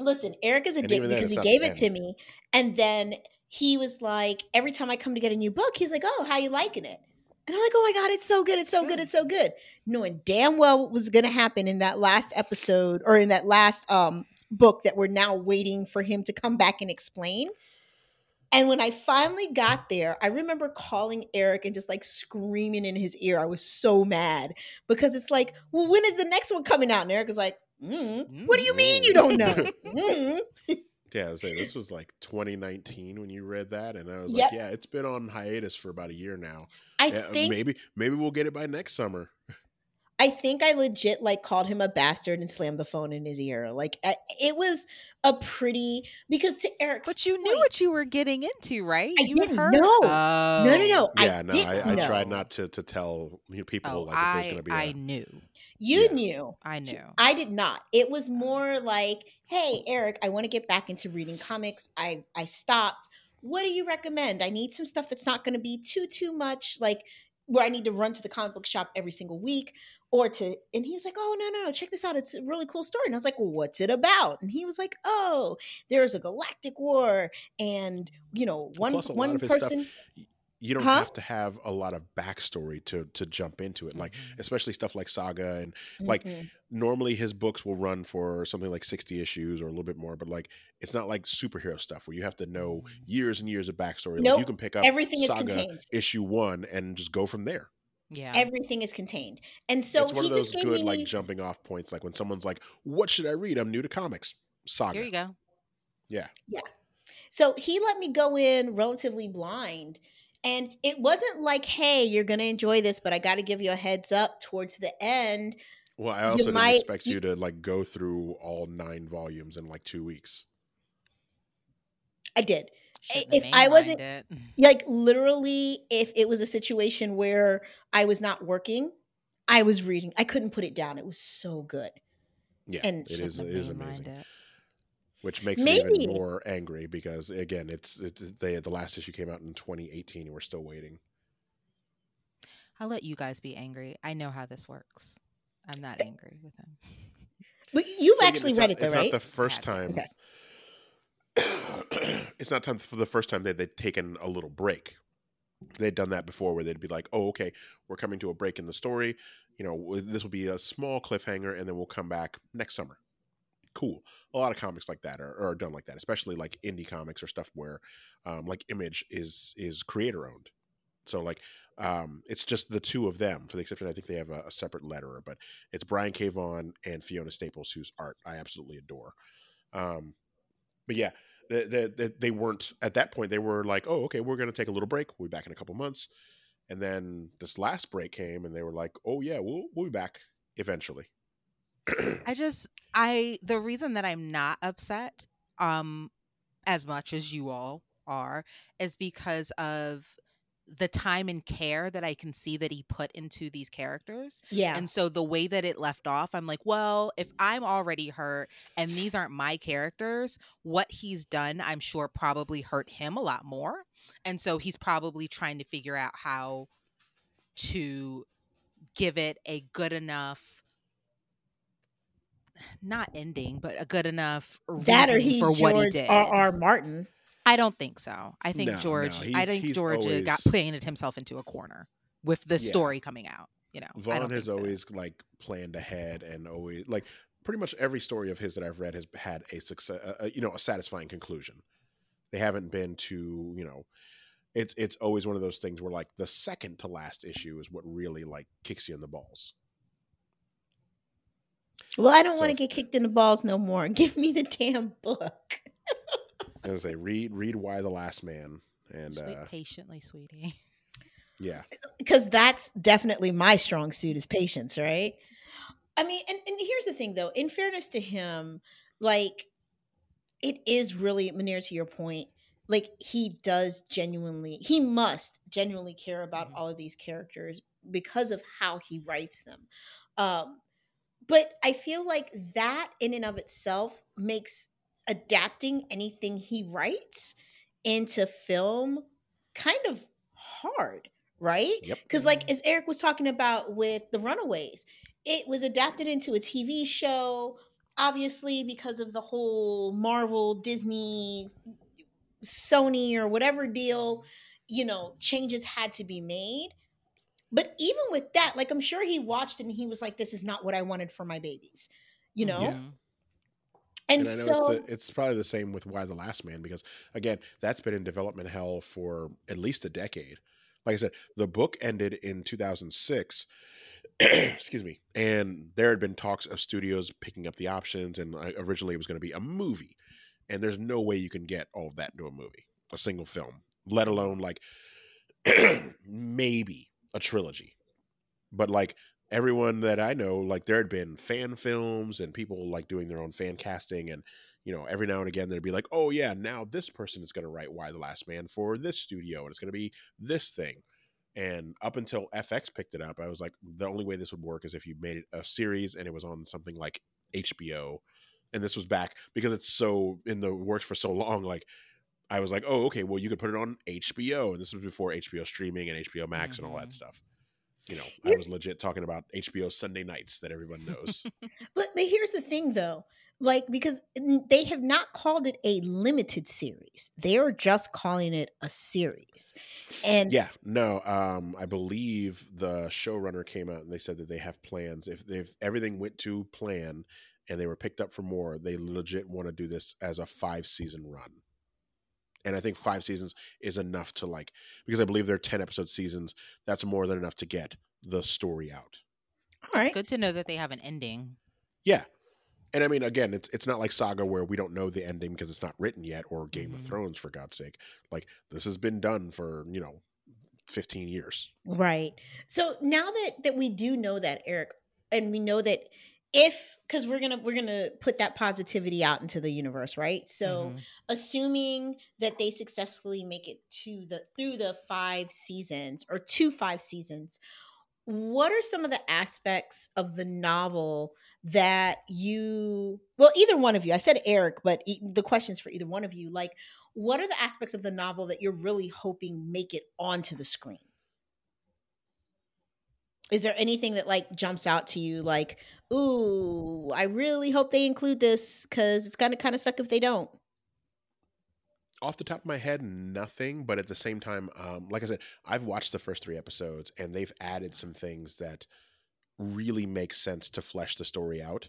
Listen eric is a and dick because he gave it to me and then he was like every time i come to get a new book he's like oh how you liking it? And i'm like oh my god it's so good it's so good, good it's so good. Knowing damn well what was going to happen in that last episode or in that last um book that we're now waiting for him to come back and explain and when I finally got there, I remember calling Eric and just like screaming in his ear. I was so mad because it's like, well, when is the next one coming out? And Eric was like, mm, what do you mean you don't know? mm. Yeah, I was saying this was like 2019 when you read that, and I was yep. like, yeah, it's been on hiatus for about a year now. I yeah, think maybe maybe we'll get it by next summer. I think I legit like called him a bastard and slammed the phone in his ear. Like it was a pretty because to Eric's But you point, knew what you were getting into, right? I you didn't know. Oh. No, no, no. Yeah, I no, didn't I, I tried not to to tell people oh, like I, there's going to be. A, I knew. You yeah. knew. I knew. I did not. It was more like, "Hey, Eric, I want to get back into reading comics. I I stopped. What do you recommend? I need some stuff that's not going to be too too much like where I need to run to the comic book shop every single week or to and he was like oh no no check this out it's a really cool story and i was like well what's it about and he was like oh there's a galactic war and you know one one person stuff, you don't huh? have to have a lot of backstory to to jump into it like mm-hmm. especially stuff like saga and mm-hmm. like normally his books will run for something like 60 issues or a little bit more but like it's not like superhero stuff where you have to know mm-hmm. years and years of backstory nope. like you can pick up everything saga issue one and just go from there yeah. Everything is contained. And so it's one of those good me... like jumping off points. Like when someone's like, What should I read? I'm new to comics. Saga. Here you go. Yeah. Yeah. So he let me go in relatively blind. And it wasn't like, hey, you're gonna enjoy this, but I gotta give you a heads up towards the end. Well, I also didn't might, expect you to like go through all nine volumes in like two weeks. I did if I wasn't it. like literally, if it was a situation where I was not working, I was reading. I couldn't put it down. It was so good. Yeah, and it is. It is amazing. It. Which makes Maybe. me even more angry because again, it's it's they the last issue came out in 2018 and we're still waiting. I'll let you guys be angry. I know how this works. I'm not eh angry with him. But you've but actually read not, it though, it's right? Not the first time. Okay. it's not time for the first time that they'd taken a little break. They'd done that before, where they'd be like, "Oh, okay, we're coming to a break in the story. You know, this will be a small cliffhanger, and then we'll come back next summer." Cool. A lot of comics like that are, are done like that, especially like indie comics or stuff where, um, like Image is is creator owned. So like um, it's just the two of them, for the exception I think they have a, a separate letterer, but it's Brian K. Vaughan and Fiona Staples, whose art I absolutely adore. Um, but yeah, they, they, they weren't at that point. They were like, oh, okay, we're going to take a little break. We'll be back in a couple months. And then this last break came, and they were like, oh yeah, we'll we'll be back eventually. I just I the reason that I'm not upset um as much as you all are is because of the time and care that I can see that he put into these characters. Yeah. And so the way that it left off, I'm like, well, if I'm already hurt and these aren't my characters, what he's done, I'm sure probably hurt him a lot more. And so he's probably trying to figure out how to give it a good enough not ending, but a good enough that or he's for George what he did. R. R. Martin. I don't think so. I think No, no, George. I think George uh, got painted himself into a corner with the Yeah. story coming out. You know, I Vaughan has think that- always like planned ahead and always like pretty much every story of his that I've read has had a success, uh, you know, a satisfying conclusion. They haven't been to, you know, it's it's always one of those things where like the second to last issue is what really like kicks you in the balls. Well, I don't So want to get kicked in the balls no more. Give me the damn book. As they read read Y: The Last Man and Just wait uh patiently, sweetie. yeah, because that's definitely my strong suit is patience, right? I mean, and, and here's the thing though, in fairness to him, like it is really Munir to your point, like he does genuinely, he must genuinely care about Mhm. all of these characters because of how he writes them. Um, but I feel like that in and of itself makes adapting anything he writes into film kind of hard, right? yep, Because, like, as Eric was talking about with The Runaways, it was adapted into a TV show, obviously, because of the whole Marvel, Disney, Sony, or whatever deal, you know, changes had to be made. But even with that, like, I'm sure he watched it and he was like, this is not what I wanted for my babies, you know? Mhm. And, And I know so, it's, the, it's probably the same with Y: The Last Man because again, that's been in development hell for at least a decade. Like I said, the book ended in 2006. excuse me. And there had been talks of studios picking up the options, and originally it was going to be a movie. And there's no way you can get all of that into a movie, a single film, let alone like maybe a trilogy. But like everyone that I know, like there had been fan films and people like doing their own fan casting and you know, every now and again there'd be like, oh yeah, now this person is gonna write Y: The Last Man for this studio and it's gonna be this thing. And up until FX picked it up, I was like, the only way this would work is if you made it a series and it was on something like HBO. And this was back because it's so in the works for so long, like I was like, oh, okay, well, you could put it on HBO. And this was before HBO streaming and HBO Max and all that Mhm. stuff. You know, I You're- was legit talking about HBO Sunday nights that everyone knows. But but here's the thing though. Like because they have not called it a limited series. They are just calling it a series. And yeah, no, um, I believe the showrunner came out and they said that they have plans. If if everything went to plan and they were picked up for more, they legit want to do this as a five season run. And I think five seasons is enough to like because I believe they're ten episode seasons. That's more than enough to get the story out. all right. Good to know that they have an ending. Yeah. And I mean, again, it's it's not like Saga where we don't know the ending because it's not written yet, or Game of Mhm. Thrones for God's sake. Like this has been done for you know, fifteen years. Right. So now that that we do know that Eric and we know that if cuz we're going to we're to put that positivity out into the universe, right? So Mhm. assuming that they successfully make it to the through the 5 seasons or two 5 seasons, what are some of the aspects of the novel that you well either one of you i said eric but e- the questions for either one of you like what are the aspects of the novel that you're really hoping make it onto the screen is there anything that like jumps out to you like ooh i really hope they include this because it's gonna kind of suck if they don't off the top of my head, nothing. But at the same time, um, like I said, I've watched the first three episodes, and they've added some things that really make sense to flesh the story out.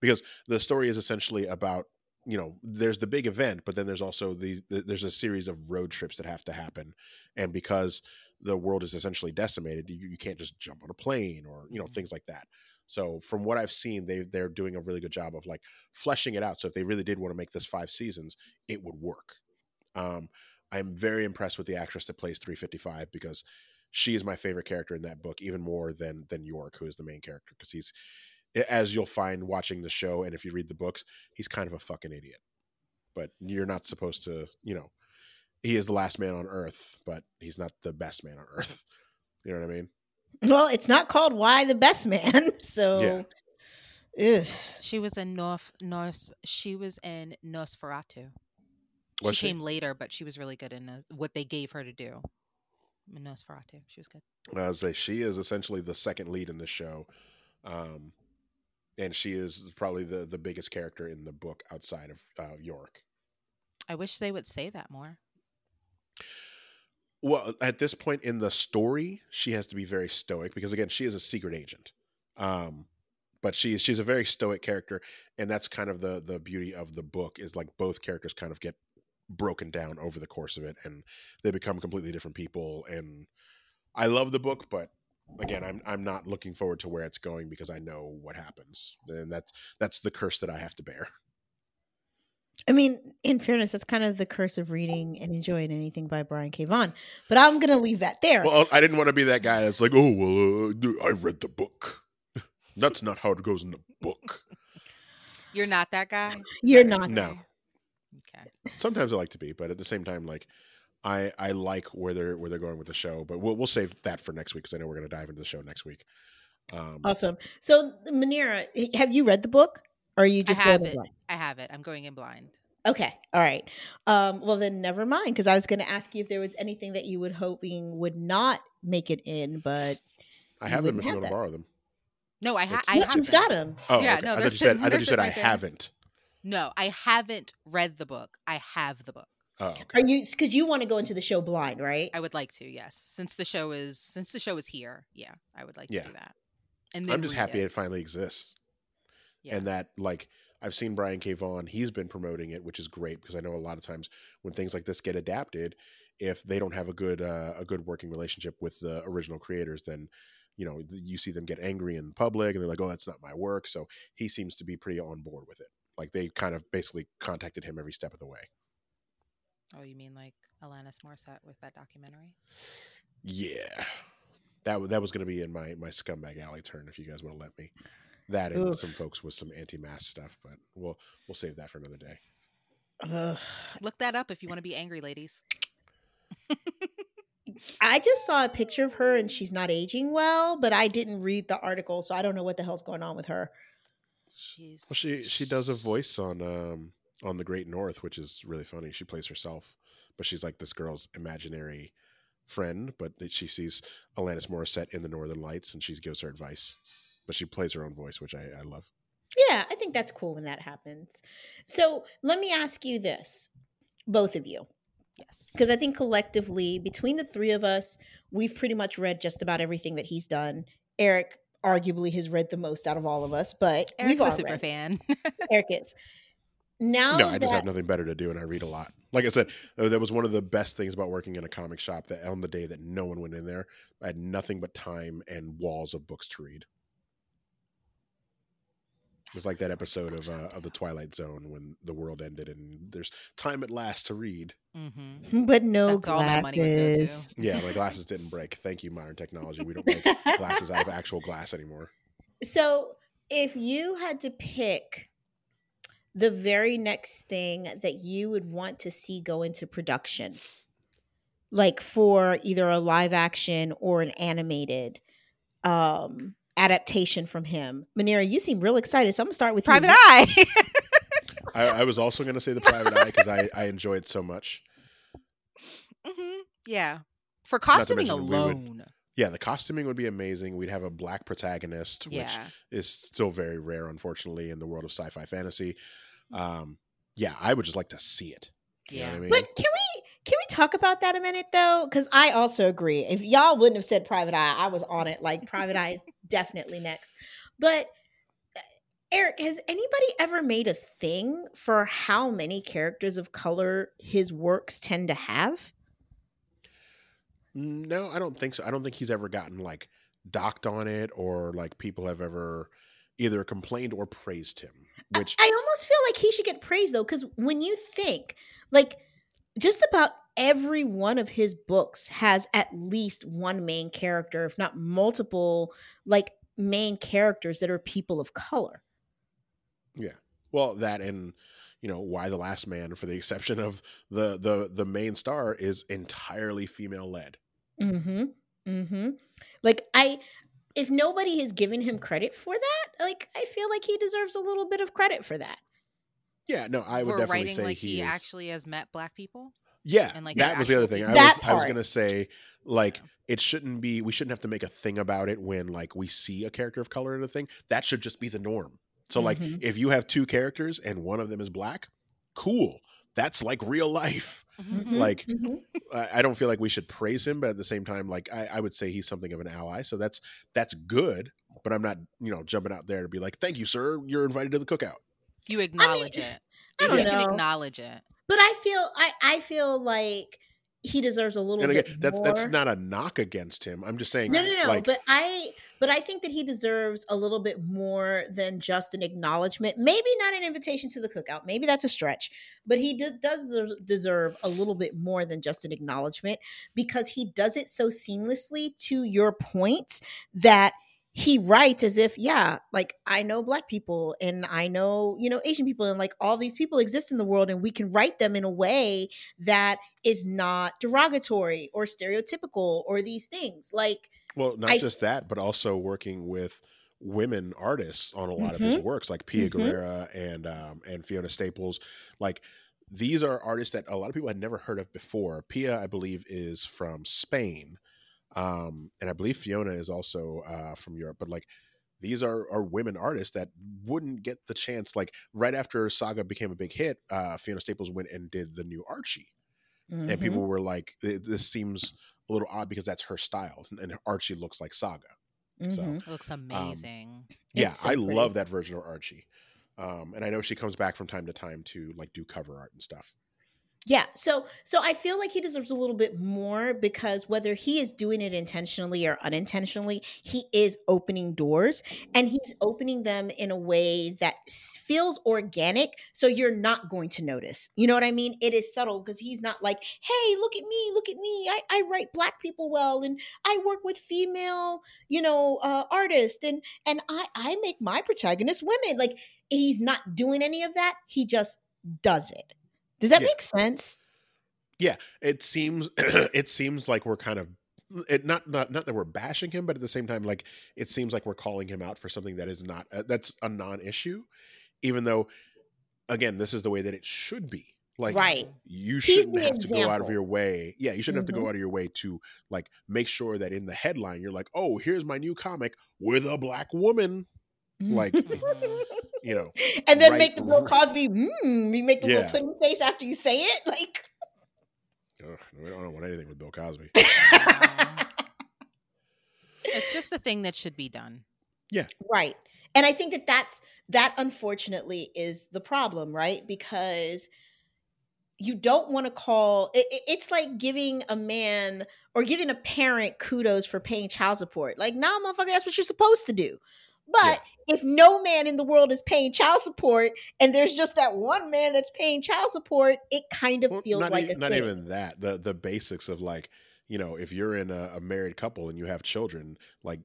Because the story is essentially about, you know, there's the big event, but then there's also the, the there's a series of road trips that have to happen, and because the world is essentially decimated, you, you can't just jump on a plane or you know things like that. So from what I've seen, they they're doing a really good job of like fleshing it out. So if they really did want to make this five seasons, it would work. Um, I'm very impressed with the actress that plays 355 because she is my favorite character in that book, even more than than York, who is the main character. Because he's, as you'll find watching the show, and if you read the books, he's kind of a fucking idiot. But you're not supposed to, you know, he is the last man on Earth, but he's not the best man on Earth. You know what I mean? well it's not called why the best man so ugh. She was in North Norse. She was in NOS4A2. Was she she? came later, but she was really good in uh, what they gave her to do. In NOS4A2, she was good. I was say she is essentially the second lead in the show. Um, and she is probably the the biggest character in the book outside of uh, York. I wish they would say that more. Well, at this point in the story, she has to be very stoic because again, she is a secret agent. Um, but she's she's a very stoic character, and that's kind of the the beauty of the book is like both characters kind of get broken down over the course of it, and they become completely different people. And I love the book, but again, I'm I'm not looking forward to where it's going because I know what happens, and that's that's the curse that I have to bear. I mean, in fairness, that's kind of the curse of reading and enjoying anything by Brian K. Vaughan. But I'm going to leave that there. Well, I didn't want to be that guy that's like, oh, well, uh, I read the book. that's not how it goes in the book. You're not that guy. You're not. No. Okay. Sometimes I like to be, but at the same time, like, I I like where they're where they're going with the show. But we'll we'll save that for next week because I know we're going to dive into the show next week. Um, Awesome. So, Manira, have you read the book? Or are you just I going have in it. blind? I have it. I'm going in blind. Okay. All right. Um, well, then never mind, because I was going to ask you if there was anything that you would hoping would not make it in, but I have them wouldn't if you want to borrow them. No, I, ha- It's- I Yeah, have she's them. got them. Oh, Yeah, okay. no, I they're thought you said I thought they're you said I right there. haven't. No, I haven't read the book. I have the book. Oh, okay. Are you because you want to go into the show blind, right? I would like to, yes. Since the show is since the show is here, yeah, I would like Yeah. to do that. And then I'm just happy it. it finally exists. Yeah. and that like I've seen Brian K. Vaughan, he's been promoting it, which is great because I know a lot of times when things like this get adapted, if they don't have a good uh, a good working relationship with the original creators, then you know you see them get angry in public and they're like, "Oh, that's not my work." So he seems to be pretty on board with it. Like they kind of basically contacted him every step of the way. Oh, you mean like Alanis Morissette with that documentary? Yeah, that that was going to be in my my scumbag alley turn if you guys would have let me. That and Oof. some folks with some anti-mask stuff, but we'll we'll save that for another day. Ugh. Look that up if you want to be angry, ladies. I just saw a picture of her and she's not aging well, but I didn't read the article, so I don't know what the hell's going on with her. She's Well, she she does a voice on um on the Great North, which is really funny. She plays herself, but she's like this girl's imaginary friend. But she sees Alanis Morissette in the Northern Lights, and she gives her advice. But she plays her own voice, which I, I love. Yeah, I think that's cool when that happens. So let me ask you this, both of you, yes. because I think collectively, between the three of us, we've pretty much read just about everything that he's done. Eric arguably has read the most out of all of us, but Eric's we've a super read. fan. Eric is. Now no, I that, just have nothing better to do, and I read a lot. Like I said, uh, that was one of the best things about working in a comic shop. That on the day that no one went in there, I had nothing but time and walls of books to read. It was like that episode of uh, of the Twilight Zone when the world ended, and there's time at last to read. Mm-hmm. but no That's all that money would go to. glasses. Yeah, my glasses didn't break. Thank you, modern technology. We don't make glasses out of actual glass anymore. So, if you had to pick the very next thing that you would want to see go into production, like for either a live action or an animated um, adaptation from him, Manira, you seem real excited. So I'm gonna start with Private you. Eye. I, I was also going to say the Private Eye because I, I enjoyed it so much. hmm Yeah. For costuming mention would- alone. Yeah, the costuming would be amazing. We'd have a black protagonist, which Yeah. is still very rare, unfortunately, in the world of sci-fi fantasy. Um, yeah, I would just like to see it. You know Yeah. what I mean? But can we can we talk about that a minute though? Because I also agree. If y'all wouldn't have said Private Eye, I was on it. Like Private Eye is definitely next. But uh, Eric, has anybody ever made a thing for how many characters of color his works tend to have? No, I don't think so. I don't think he's ever gotten like docked on it or like people have ever either complained or praised him. I- Which I, almost feel like he should get praised though, because when you think like just about every one of his books has at least one main character, if not multiple, like main characters that are people of color. Yeah. Well, that and you know Y: The Last Man, for the exception of the the the main star, is entirely female led. Mm-hmm. Mm-hmm. Like I if nobody has given him credit for that, like I feel like he deserves a little bit of credit for that. Yeah, no, I would For definitely writing say like he, he is, actually has met black people. Yeah, and, like, that was the other thing. I was That I was gonna say like it shouldn't be. We shouldn't have to make a thing about it when like we see a character of color in a thing. That should just be the norm. So like Mhm. if you have two characters and one of them is black, cool. That's like real life. Mhm. Like Mhm. I, I don't feel like we should praise him, but at the same time, like I, I would say he's something of an ally. So that's that's good. But I'm not, you know, jumping out there to be like, "Thank you, sir. You're invited to the cookout." You acknowledge it. I don't can know. acknowledge it. But I feel I I feel like he deserves a little And bit again, that, more. that's not a knock against him. I'm just saying, no, no, no. like, but I, but I think that he deserves a little bit more than just an acknowledgement. Maybe not an invitation to the cookout. Maybe that's a stretch. But he d- does deserve a little bit more than just an acknowledgement because he does it so seamlessly. To your point, that he writes as if, yeah, like I know black people and I know you know Asian people and like all these people exist in the world, and we can write them in a way that is not derogatory or stereotypical or these things like well, not I- just that, but also working with women artists on a lot of his works, like Pia Mhm. Guerrera and um, and Fiona Staples. Like these are artists that a lot of people had never heard of before. Pia, I believe, is from Spain, um, and I believe Fiona is also uh, from Europe. But like these are are women artists that wouldn't get the chance. Like right after Saga became a big hit, uh, Fiona Staples went and did the new Archie. and Mhm. people were like, "This seems a little odd because that's her style, and Archie looks like Saga." So Mhm. It looks amazing. yeah, so I pretty. love that version of Archie, um, and I know she comes back from time to time to like do cover art and stuff. Yeah, so so I feel like he deserves a little bit more because whether he is doing it intentionally or unintentionally, he is opening doors and he's opening them in a way that feels organic so you're not going to notice. You know what I mean? It is subtle because he's not like, "Hey, look at me, look at me. I I write black people well and I work with female, you know, uh artists and and I I make my protagonists women." Like he's not doing any of that. He just does it. Does that Yeah. make sense? Yeah, it seems it seems like we're kind of it not not not that we're bashing him, but at the same time, like it seems like we're calling him out for something that is not uh, that's a non-issue, even though again this is the way that it should be. Like right. you shouldn't have to go out of your way. Yeah, you shouldn't have to go out of your way to like make sure that in the headline you're like, oh, here's my new comic with a black woman. Like, Mhm. you know, and then right- make the Bill Cosby, mm, you make the Yeah. little pudding face after you say it. Like, ugh, we don't want anything with Bill Cosby. It's just a thing that should be done. Yeah right. And I think that that's, that unfortunately is the problem, right? Because you don't want to call it, it- it's like giving a man or giving a parent kudos for paying child support. Like, nah, motherfucker, that's what you're supposed to do. But if no man in the world is paying child support and there's just that one man that's paying child support, it kind of Well, feels not like e- a not thing. even that. The the basics of like, you know, if you're in a, a married couple and you have children, like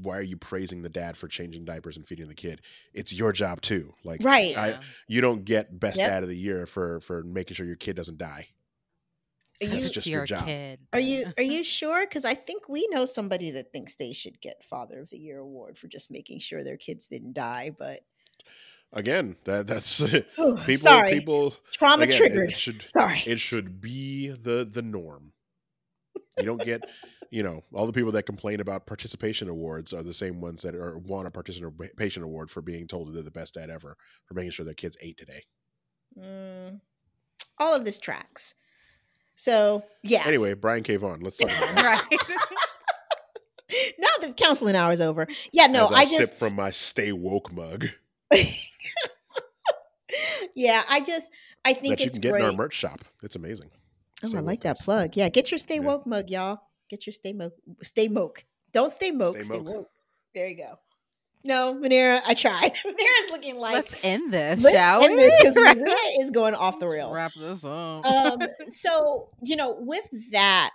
why are you praising the dad for changing diapers and feeding the kid? It's your job too. Like right. I- Yeah. you don't get best Yep. dad of the year for for making sure your kid doesn't die. Are you, it's just your your job. kid. Are you are you sure? Because I think we know somebody that thinks they should get Father of the Year award for just making sure their kids didn't die. But Again, that that's people sorry, people trauma again, triggered. It should sorry. it should be the the norm. You don't get, you know, all the people that complain about participation awards are the same ones that are want a participation award for being told that they're the best dad ever for making sure their kids ate today. Mm, all of this tracks. So yeah. Anyway, Brian K. Vaughan, let's talk about that. right. now that the counseling hour is over, yeah. No, As I, I sip just from my Stay Woke mug yeah. I just I think that you can get great. in our merch shop. It's amazing. Oh, Stay I like that plug. Yeah, get your stay Yeah. woke mug, y'all. Get your stay moke. Stay moke. Don't stay moke. Stay Stay, woke. There you go. No, Manera, I tried. Manera's looking like Let's end this, let's shall end we? this? Maria is going off the rails. Wrap this up. um so you know with that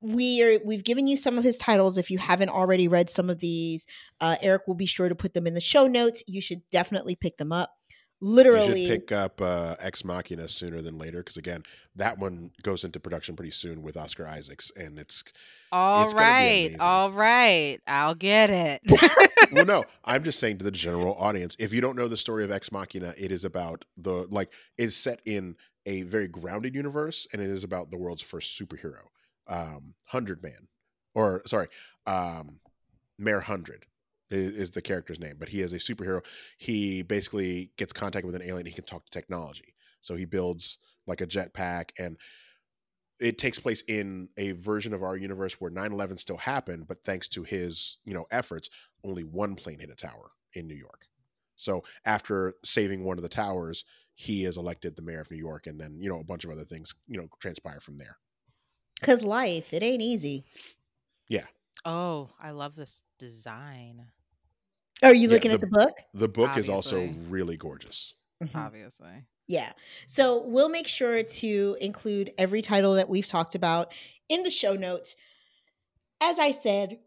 we are we've given you some of his titles if you haven't already read some of these uh eric will be sure to put them in the show notes you should definitely pick them up You literally should pick up uh, Ex Machina sooner than later because again, that one goes into production pretty soon with Oscar Isaacs, and it's all it's right, all right. I'll get it. well, no, I'm just saying to the general audience, if you don't know the story of Ex Machina, it is about the like is set in a very grounded universe, and it is about the world's first superhero, um, Hundred Man, or sorry, um, Mayor Hundred, is, the character's name, but he is a superhero. He basically gets contact with an alien. He can talk to technology, so he builds like a jetpack, and it takes place in a version of our universe where 9-11 still happened, but thanks to his you know efforts, only one plane hit a tower in New York. So after saving one of the towers, he is elected the mayor of New York, and then you know a bunch of other things you know transpire from there. Cause life, it ain't easy. Yeah. Oh, I love this design. Are you Yeah, looking at the- the book? The book is also really gorgeous. Mhm. Obviously. Yeah. So we'll make sure to include every title that we've talked about in the show notes. As I said,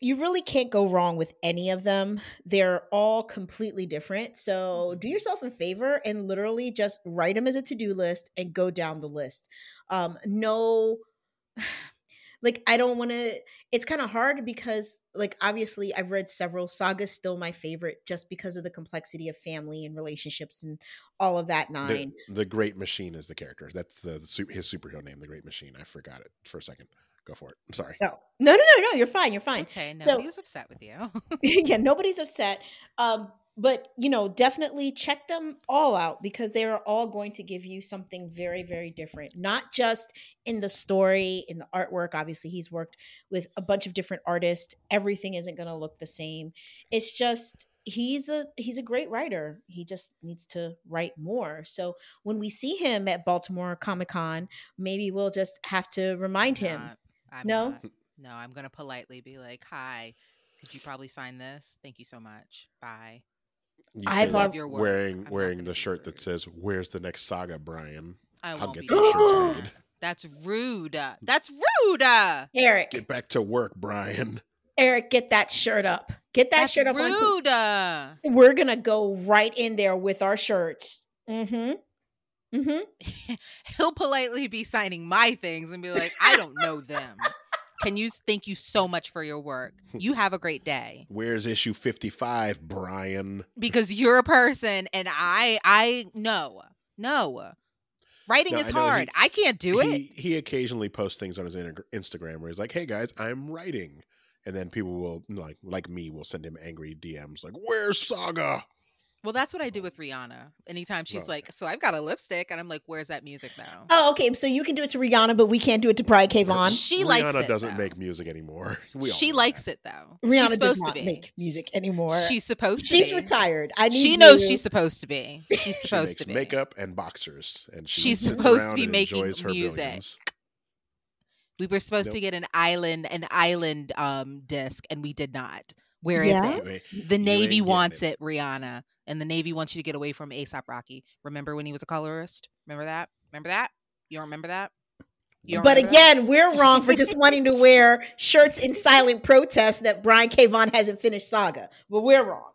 you really can't go wrong with any of them. They're all completely different. So do yourself a favor and literally just write them as a to do list and go down the list. Um, no, like, I don't want to, it's kind of hard because, like, obviously, I've read several. Saga's still my favorite just because of the complexity of family and relationships and all of that nine. the Great Machine is the character. That's the, the su- his superhero name, the Great Machine. I forgot it for a second. Go for it. I'm sorry. No, no, no, no, no. You're fine. You're fine. okay. So- Nobody was upset with you. yeah, nobody's upset. Um, but you know, definitely check them all out because they are all going to give you something very, very different. Not just in the story, in the artwork. Obviously, he's worked with a bunch of different artists. Everything isn't going to look the same. It's just he's a he's a great writer. He just needs to write more. So when we see him at Baltimore Comic Con, maybe we'll just have to remind him. Not- I'm No? not. No, I'm gonna politely be like, "Hi, could you probably sign this? Thank you so much. Bye." You I've love your work. wearing I'm wearing the shirt that says "Where's the next saga, Brian?" I I'll won't get be those doing that. made. That's rude. That's rude. Eric, Get back to work, Brian. Eric, get that shirt up. Get that That's shirt up. on- rude. we're gonna go right in there with our shirts. Mm-hmm. Mm-hmm. He'll politely be signing my things and be like, "I don't know them." Can you thank you so much for your work? You have a great day. Where's issue fifty-five, Brian? because you're a person and I I no. No. Writing No, is I know he- hard. I can't do it. He he occasionally posts things on his Instagram where he's like, "Hey guys, I'm writing," and then people will like like me will send him angry DMs like, "Where's Saga?" Well, that's what I do with Rihanna. Anytime she's Oh, like, "So I've got a lipstick," and I'm like, "Where's that music now?" Oh, okay. So you can do it to Rihanna, but we can't do it to Brian K. Vaughan. She Rihanna likes it. doesn't though. make music anymore. We all she likes that. it though. Rihanna she's does supposed not to be. make music anymore. She's supposed to she's be. retired. I need She knows she's supposed to be. She's She supposed makes to be. makeup and boxers, and she She's supposed to be making music. billions. We were supposed to get an island, an island um disc, and we did not. Where is Yeah? it? The Navy wants it. it. Rihanna, and the Navy wants you to get away from ASAP Rocky. Remember when he was a colorist? Remember that? Remember that? You don't remember that? Don't But remember that? again, we're wrong for just wanting to wear shirts in silent protest that Brian K. Vaughan hasn't finished Saga. But we're wrong.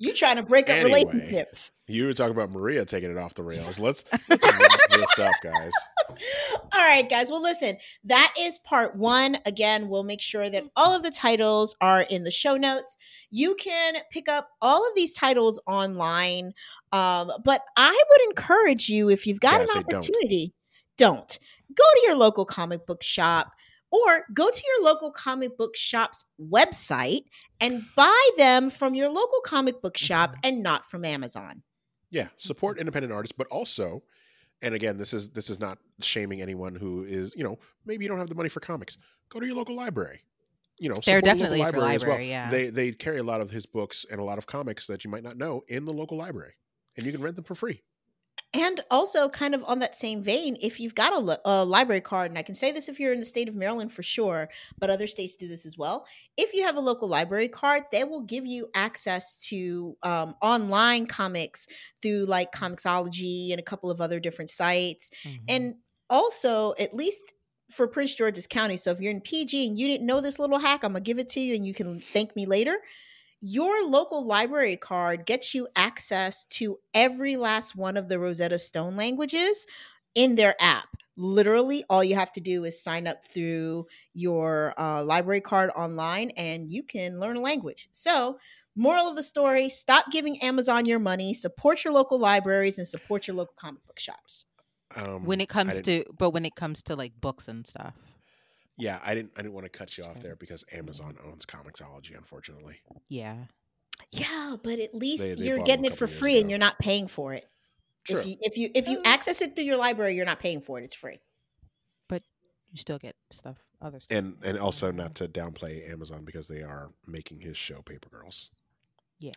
You trying to break up Anyway. relationships. You were talking about Maria taking it off the rails. Let's let's wrap this up, guys. All right, guys. Well, listen, that is part one. Again, we'll make sure that all of the titles are in the show notes. You can pick up all of these titles online. Um, but I would encourage you, if you've got an say don't. opportunity, don't. Go to your local comic book shop or go to your local comic book shop's website and buy them from your local comic book shop Mhm. and not from Amazon. Yeah, support independent artists, but also, and again, this is this is not shaming anyone who is you know maybe you don't have the money for comics. Go to your local library. You know, They're support your local definitely for library as well. yeah. They they carry a lot of his books and a lot of comics that you might not know in the local library, and you can rent them for free. And also, kind of on that same vein, if you've got a, li- a library card, and I can say this if you're in the state of Maryland for sure, but other states do this as well. If you have a local library card, they will give you access to um, online comics through like Comixology and a couple of other different sites. Mhm. And also, at least for Prince George's County, so if you're in PG and you didn't know this little hack, I'm gonna give it to you and you can thank me later. Your local library card gets you access to every last one of the Rosetta Stone languages in their app. Literally, all you have to do is sign up through your uh, library card online and you can learn a language. So, moral of the story stop giving Amazon your money, support your local libraries, and support your local comic book shops. Um, when it comes to, but when it comes to like books and stuff, Yeah, I didn't. I didn't want to cut you off there because Amazon owns Comixology, unfortunately. Yeah. Yeah, but at least They- they you're getting it for couple years free and you're not paying for it. True. If you if you if you access it through your library, you're not paying for it. It's free. But you still get stuff, other stuff. and and also not to downplay Amazon because they are making his show Paper Girls.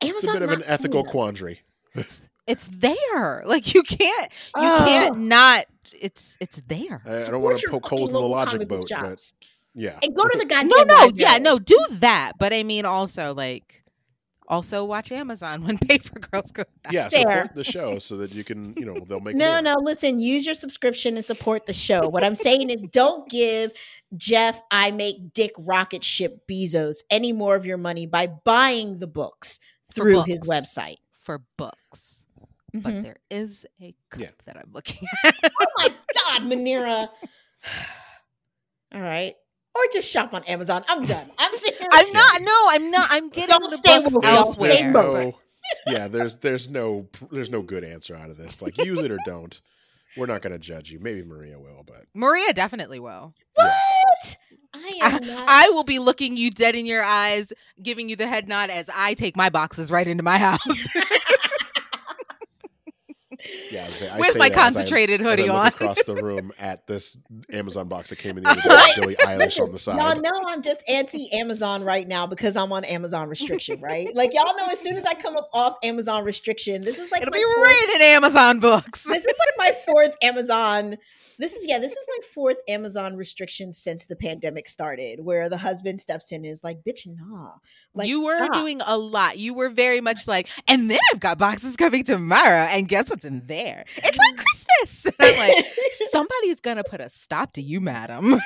It's Amazon's a bit of an ethical paying us. quandary. It's it's there. Like you can't you Oh. can't not. It's it's there. I, I don't want to poke holes in the logic comic book boat, but yeah, and go to the goddamn No, no, yeah, no, do that. But I mean, also like, also watch Amazon when Paper Girls go. Back. yeah, Fair. support the show so that you can, you know, they'll make No, more. no, listen, use your subscription and support the show. What I'm saying is don't give Jeff I make Dick rocket ship Bezos any more of your money by buying the books For through his books. website. For books. Mhm. But there is a cup Yeah. that I'm looking at. oh my god, Manira. All right. Or just shop on Amazon. I'm done. I'm serious. I'm not. No, I'm not. I'm getting Don't the stay books woke, elsewhere. There's no, yeah, there's there's no there's no good answer out of this. Like use it or don't. We're not going to judge you. Maybe Maria will, but Maria definitely will. What? I am not. I will be looking you dead in your eyes, giving you the head nod as I take my boxes right into my house yeah, I say- I with say my that as I- concentrated I hoodie look on. across the room at this Amazon box that came in the other day with Billie Eilish on the side. Y'all know I'm just anti Amazon right now because I'm on Amazon restriction, right? like y'all know as soon as I come up off Amazon restriction, this is like It'll my be fourth- written in Amazon books. this is like my fourth Amazon. This is yeah, this is my fourth Amazon restriction since the pandemic started, where the husband steps in and is like, "Bitch, nah." Like you were stop. doing a lot. You were very much like, and then I've got boxes coming tomorrow, and guess what's in there? It's like Christmas. And I'm like, somebody's gonna put a stop to you, madam.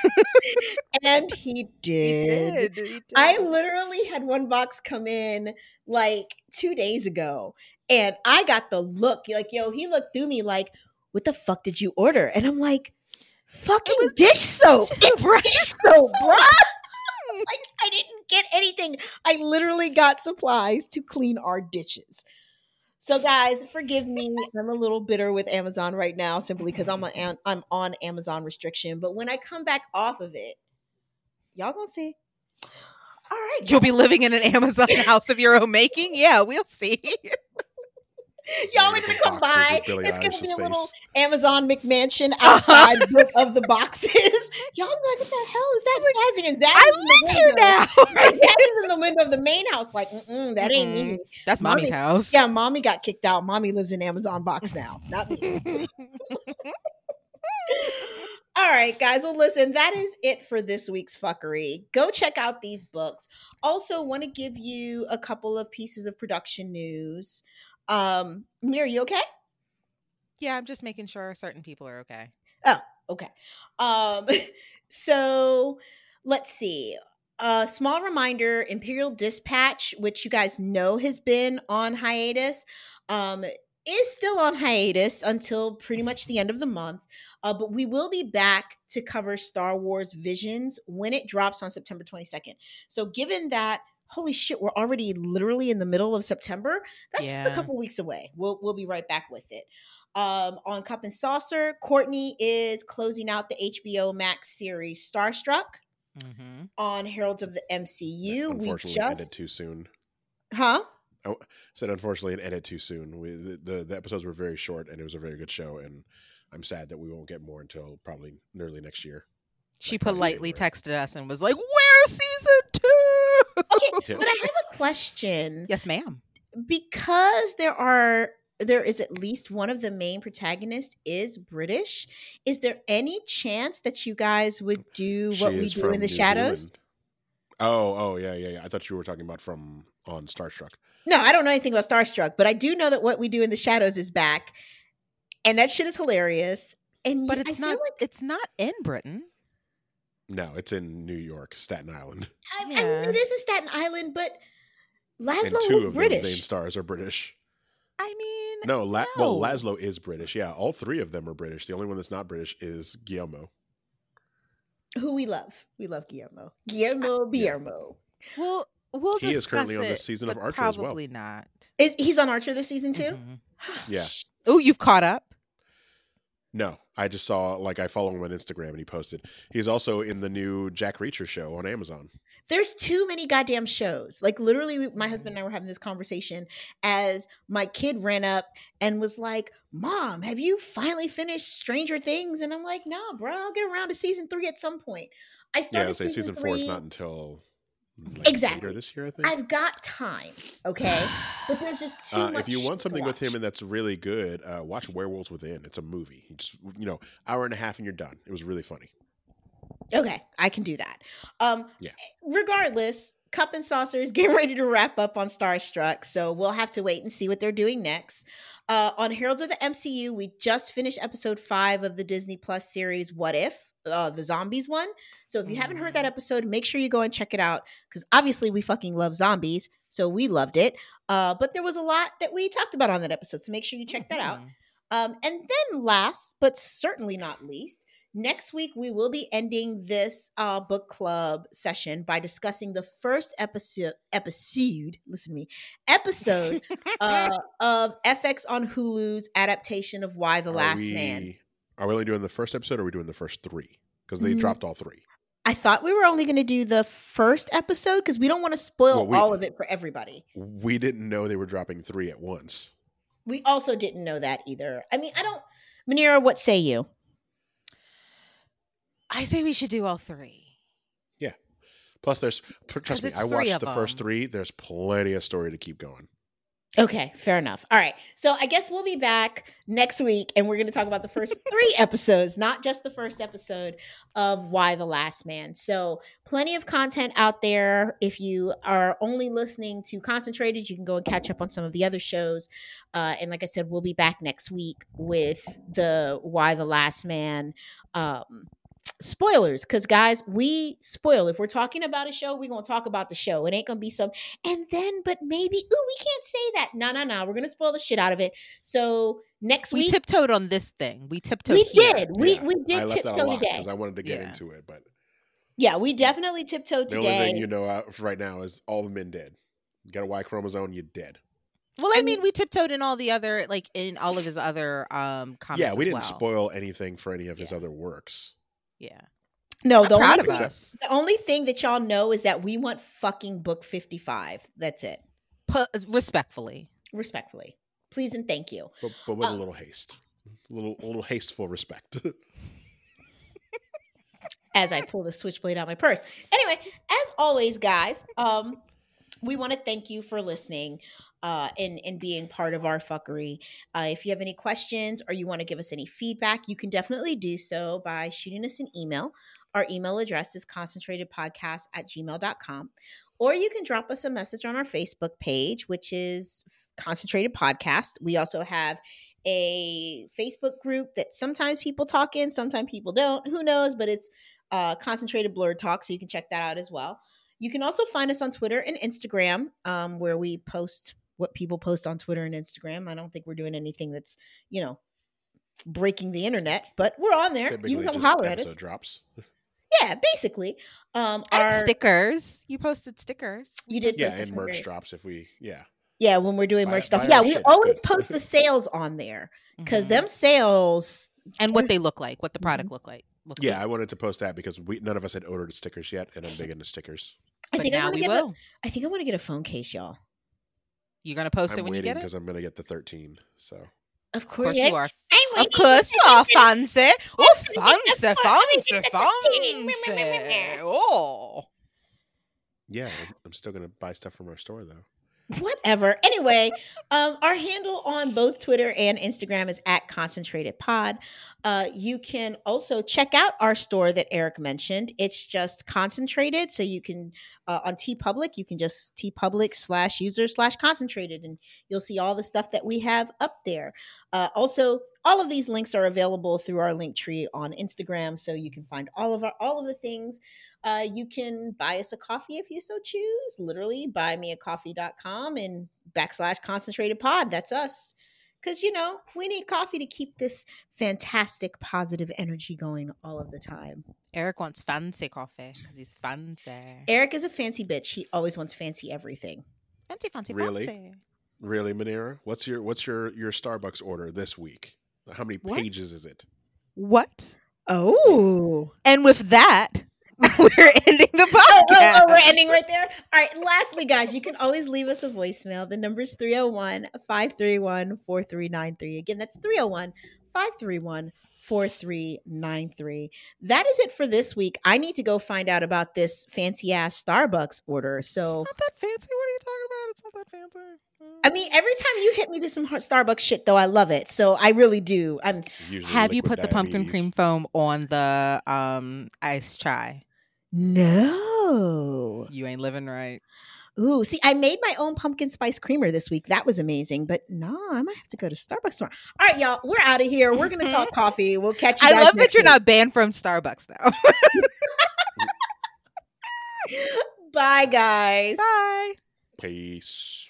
and he did. He did. I literally had one box come in like two days ago, and I got the look like, yo, he looked through me like, what the fuck did you order? And I'm like, fucking dish soap. It's Right. dish soap, bruh. like, I didn't get anything. I literally got supplies to clean our dishes. So, guys, forgive me. I'm a little bitter with Amazon right now simply because I'm on, I'm on Amazon restriction. But when I come back off of it, y'all gonna see. All right, You'll be living in an Amazon house of your own making. Yeah, we'll see. y'all are gonna come by. It's gonna be a face. little Amazon McMansion outside of the boxes. Y'all like, what the hell is that? Sassy and Zaz I live here now. Right, in the window of the main house, like, mm-mm, that ain't me. That's Mommy- mommy's house. Yeah, mommy got kicked out. Mommy lives in Amazon box now, not me. All right, guys. Well, listen, that is it for this week's fuckery. Go check out these books. Also, want to give you a couple of pieces of production news. Um, Mir, you okay? yeah, I'm just making sure certain people are okay. Oh, okay. Um, so let's see. A small reminder Imperial Dispatch, which you guys know has been on hiatus, um, is still on hiatus until pretty much the end of the month. Uh, but we will be back to cover Star Wars Visions when it drops on September 22nd. So, given that, holy shit, we're already literally in the middle of September, that's just a couple weeks away. We'll, we'll be right back with it. Um, on Cup and Saucer, Courtney is closing out the HBO Max series Starstruck. Mm-hmm. On Heralds of the MCU, we unfortunately ended too soon. huh? I Said unfortunately it ended too soon. We, the, the the episodes were very short and it was a very good show. And I'm sad that we won't get more until probably early next year. She Like politely January. texted us and was like, "Where's season two? Okay, but I have a question. yes, ma'am. because there are there is at least one of the main protagonists is British. Is there any chance that you guys would do what She we do in the New shadows? Zealand. Oh, oh yeah, yeah, yeah. I thought you were talking about from on Starstruck. No, I don't know anything about Starstruck, but I do know that what we do in the shadows is back, and that shit is hilarious. And But it's I not. like it's not in Britain. No, it's in New York, Staten Island. I, I mean, it is in Staten Island, but and Laszlo two is of the main stars are British. I mean, No, La- well, Laszlo is British. Yeah, all three of them are British. The only one that's not British is Guillermo. Who we love, we love Guillermo. Guillermo, Guillermo. we'll we'll He is discuss currently on it, this season of but Archer as well. Probably not. Is he's on Archer this season too? Mhm. Yeah. Oh, you've caught up. No, I just saw like I follow him on Instagram and he posted. He's also in the new Jack Reacher show on Amazon. There's too many goddamn shows. Like literally, my husband and I were having this conversation as my kid ran up and was like, "Mom, have you finally finished Stranger Things?" And I'm like, "Nah, bro, I'll get around to season three at some point." I started Yeah, say season, season three. four is not until like, Exactly. this year. I think. I've got time, okay, but there's just too Uh, much. if you want something with him and that's really good, uh, watch Werewolves Within. It's a movie. You just you know, hour and a half and you're done. It was really funny. Okay, I can do that. Um Yeah. regardless, Cup and Saucer is getting ready to wrap up on Starstruck, so we'll have to wait and see what they're doing next. Uh on Heralds of the MCU, we just finished episode 5 of the Disney Plus series What If? Uh, the zombies one. So if you haven't heard that Mhm. episode, make sure you go and check it out because obviously we fucking love zombies, so we loved it. Uh, but there was a lot that we talked about on that episode, so make sure you check that out. Mhm. Um, and then last, but certainly not least, next week we will be ending this uh, book club session by discussing the first episode episode, listen to me, episode uh, of FX on Hulu's adaptation of Y: The Last Man. Are we only doing the first episode or are we doing the first three? Because they Mm. dropped all three. I thought we were only going to do the first episode because we don't want to spoil Well, we- all of it for everybody. We didn't know they were dropping three at once. We also didn't know that either. I mean, I don't. Manira, what say you? I say we should do all three. Yeah. Plus, there's trust me, I watched of the first three. There's plenty of story to keep going. Okay, fair enough. All right. So I guess we'll be back next week and we're going to talk about the first three episodes, not just the first episode of Y: The Last Man. So, plenty of content out there. If you are only listening to Concentrated, you can go and catch up on some of the other shows. Uh, and like I said, we'll be back next week with the Y: The Last Man um, spoilers. Because, guys, we spoil. If we're talking about a show, we're going to talk about the show. It ain't going to be some and then but maybe ooh we can't say that no no no we're gonna spoil the shit out of it so next We week we tiptoed on this thing. We tiptoed. we here. did we Yeah, we did left that a tiptoe lot today because I wanted to get Yeah. into it. But yeah we definitely tiptoed the only today thing you know uh, right now is all the men dead. You got a Y chromosome, you're dead. Well, I I mean, mean- we tiptoed in all the other, like in all of his other um comments. yeah, we as didn't well. spoil anything for any of his Yeah. other works. Yeah, no I'm the proud only, of us. the only thing that y'all know is that we want fucking book 55 that's it Pu- respectfully. respectfully please and thank you But, but with Uh, a little haste. A little a little hasteful respect. as I pull the switchblade out my purse. Anyway, as always, guys, um, we want to thank you for listening uh, and, and being part of our fuckery. Uh, if you have any questions or you want to give us any feedback, you can definitely do so by shooting us an email. Our email address is concentratedpodcast at gmail.com. Or you can drop us a message on our Facebook page, which is Concentrated Podcast. We also have a Facebook group that sometimes people talk in, sometimes people don't. Who knows? But it's uh, Concentrated Blurred Talk, so you can check that out as well. You can also find us on Twitter and Instagram, um, where we post what people post on Twitter and Instagram. I don't think we're doing anything that's, you know, breaking the internet, but we're on there. Typically You can come holler at us. drops. Yeah, basically. Um, And our, stickers. You posted stickers. You did Yeah, and merch stickers. drops if we yeah. yeah, when we're doing Buy- merch stuff. Yeah, we shit, always post the sales on there because Mhm. them sales. and what they look like, what the product look like. Looks Yeah, like. I wanted to post that because we none of us had ordered stickers yet, and I'm big into stickers. I But think I now want to we get. A, will. I think I want to get a phone case, y'all. You're gonna post I'm it when you get it. because I'm gonna get the 13. So Of Of course, course you are. I'm Of course for you are the- fancy. Oh, fancy, Of fancy, I'm waiting for the fancy. Oh. yeah, I'm- I'm still gonna buy stuff from our store though. Whatever. Anyway, um, our handle on both Twitter and Instagram is at Concentrated Pod. Uh, you can also check out our store that Eric mentioned. It's just concentrated, so you can uh, on TeePublic, you can just TeePublic slash user slash concentrated, and you'll see all the stuff that we have up there. Uh, also, all of these links are available through our link tree on Instagram, so you can find all of our all of the things. Uh, you can buy us a coffee if you so choose. Literally, buymeacoffee.com and backslash concentrated pod. That's us. Because, you know, we need coffee to keep this fantastic positive energy going all of the time. Eric wants fancy coffee because he's fancy. Eric is a fancy bitch. He always wants fancy everything. Fancy, fancy, Really? fancy. Really, Manera? What's your what's your your Starbucks order this week? How many What? pages is it? What? Oh. And with that, we're ending the Oh, podcast. oh, oh, we're ending right there. All right. Lastly, guys, you can always leave us a voicemail. The number is 301 531 4393. Again, that's 301 531 4393. That is it for this week. I need to go find out about this fancy ass Starbucks order. So It's So, not that fancy. What are you talking about? It's not that fancy. I mean, every time you hit me to some hot Starbucks shit, though, I love it. So, I really do. I'm Usually have you liquid put the pumpkin cream foam on the um iced chai? no. You ain't living right. Ooh, see, I made my own pumpkin spice creamer this week. That was amazing. But no, I might have to go to Starbucks tomorrow. All right, y'all, we're out of here. We're gonna mm-hmm. talk coffee. We'll catch you. I guys love that you're week. not banned from Starbucks though. Bye, guys. Bye. Peace.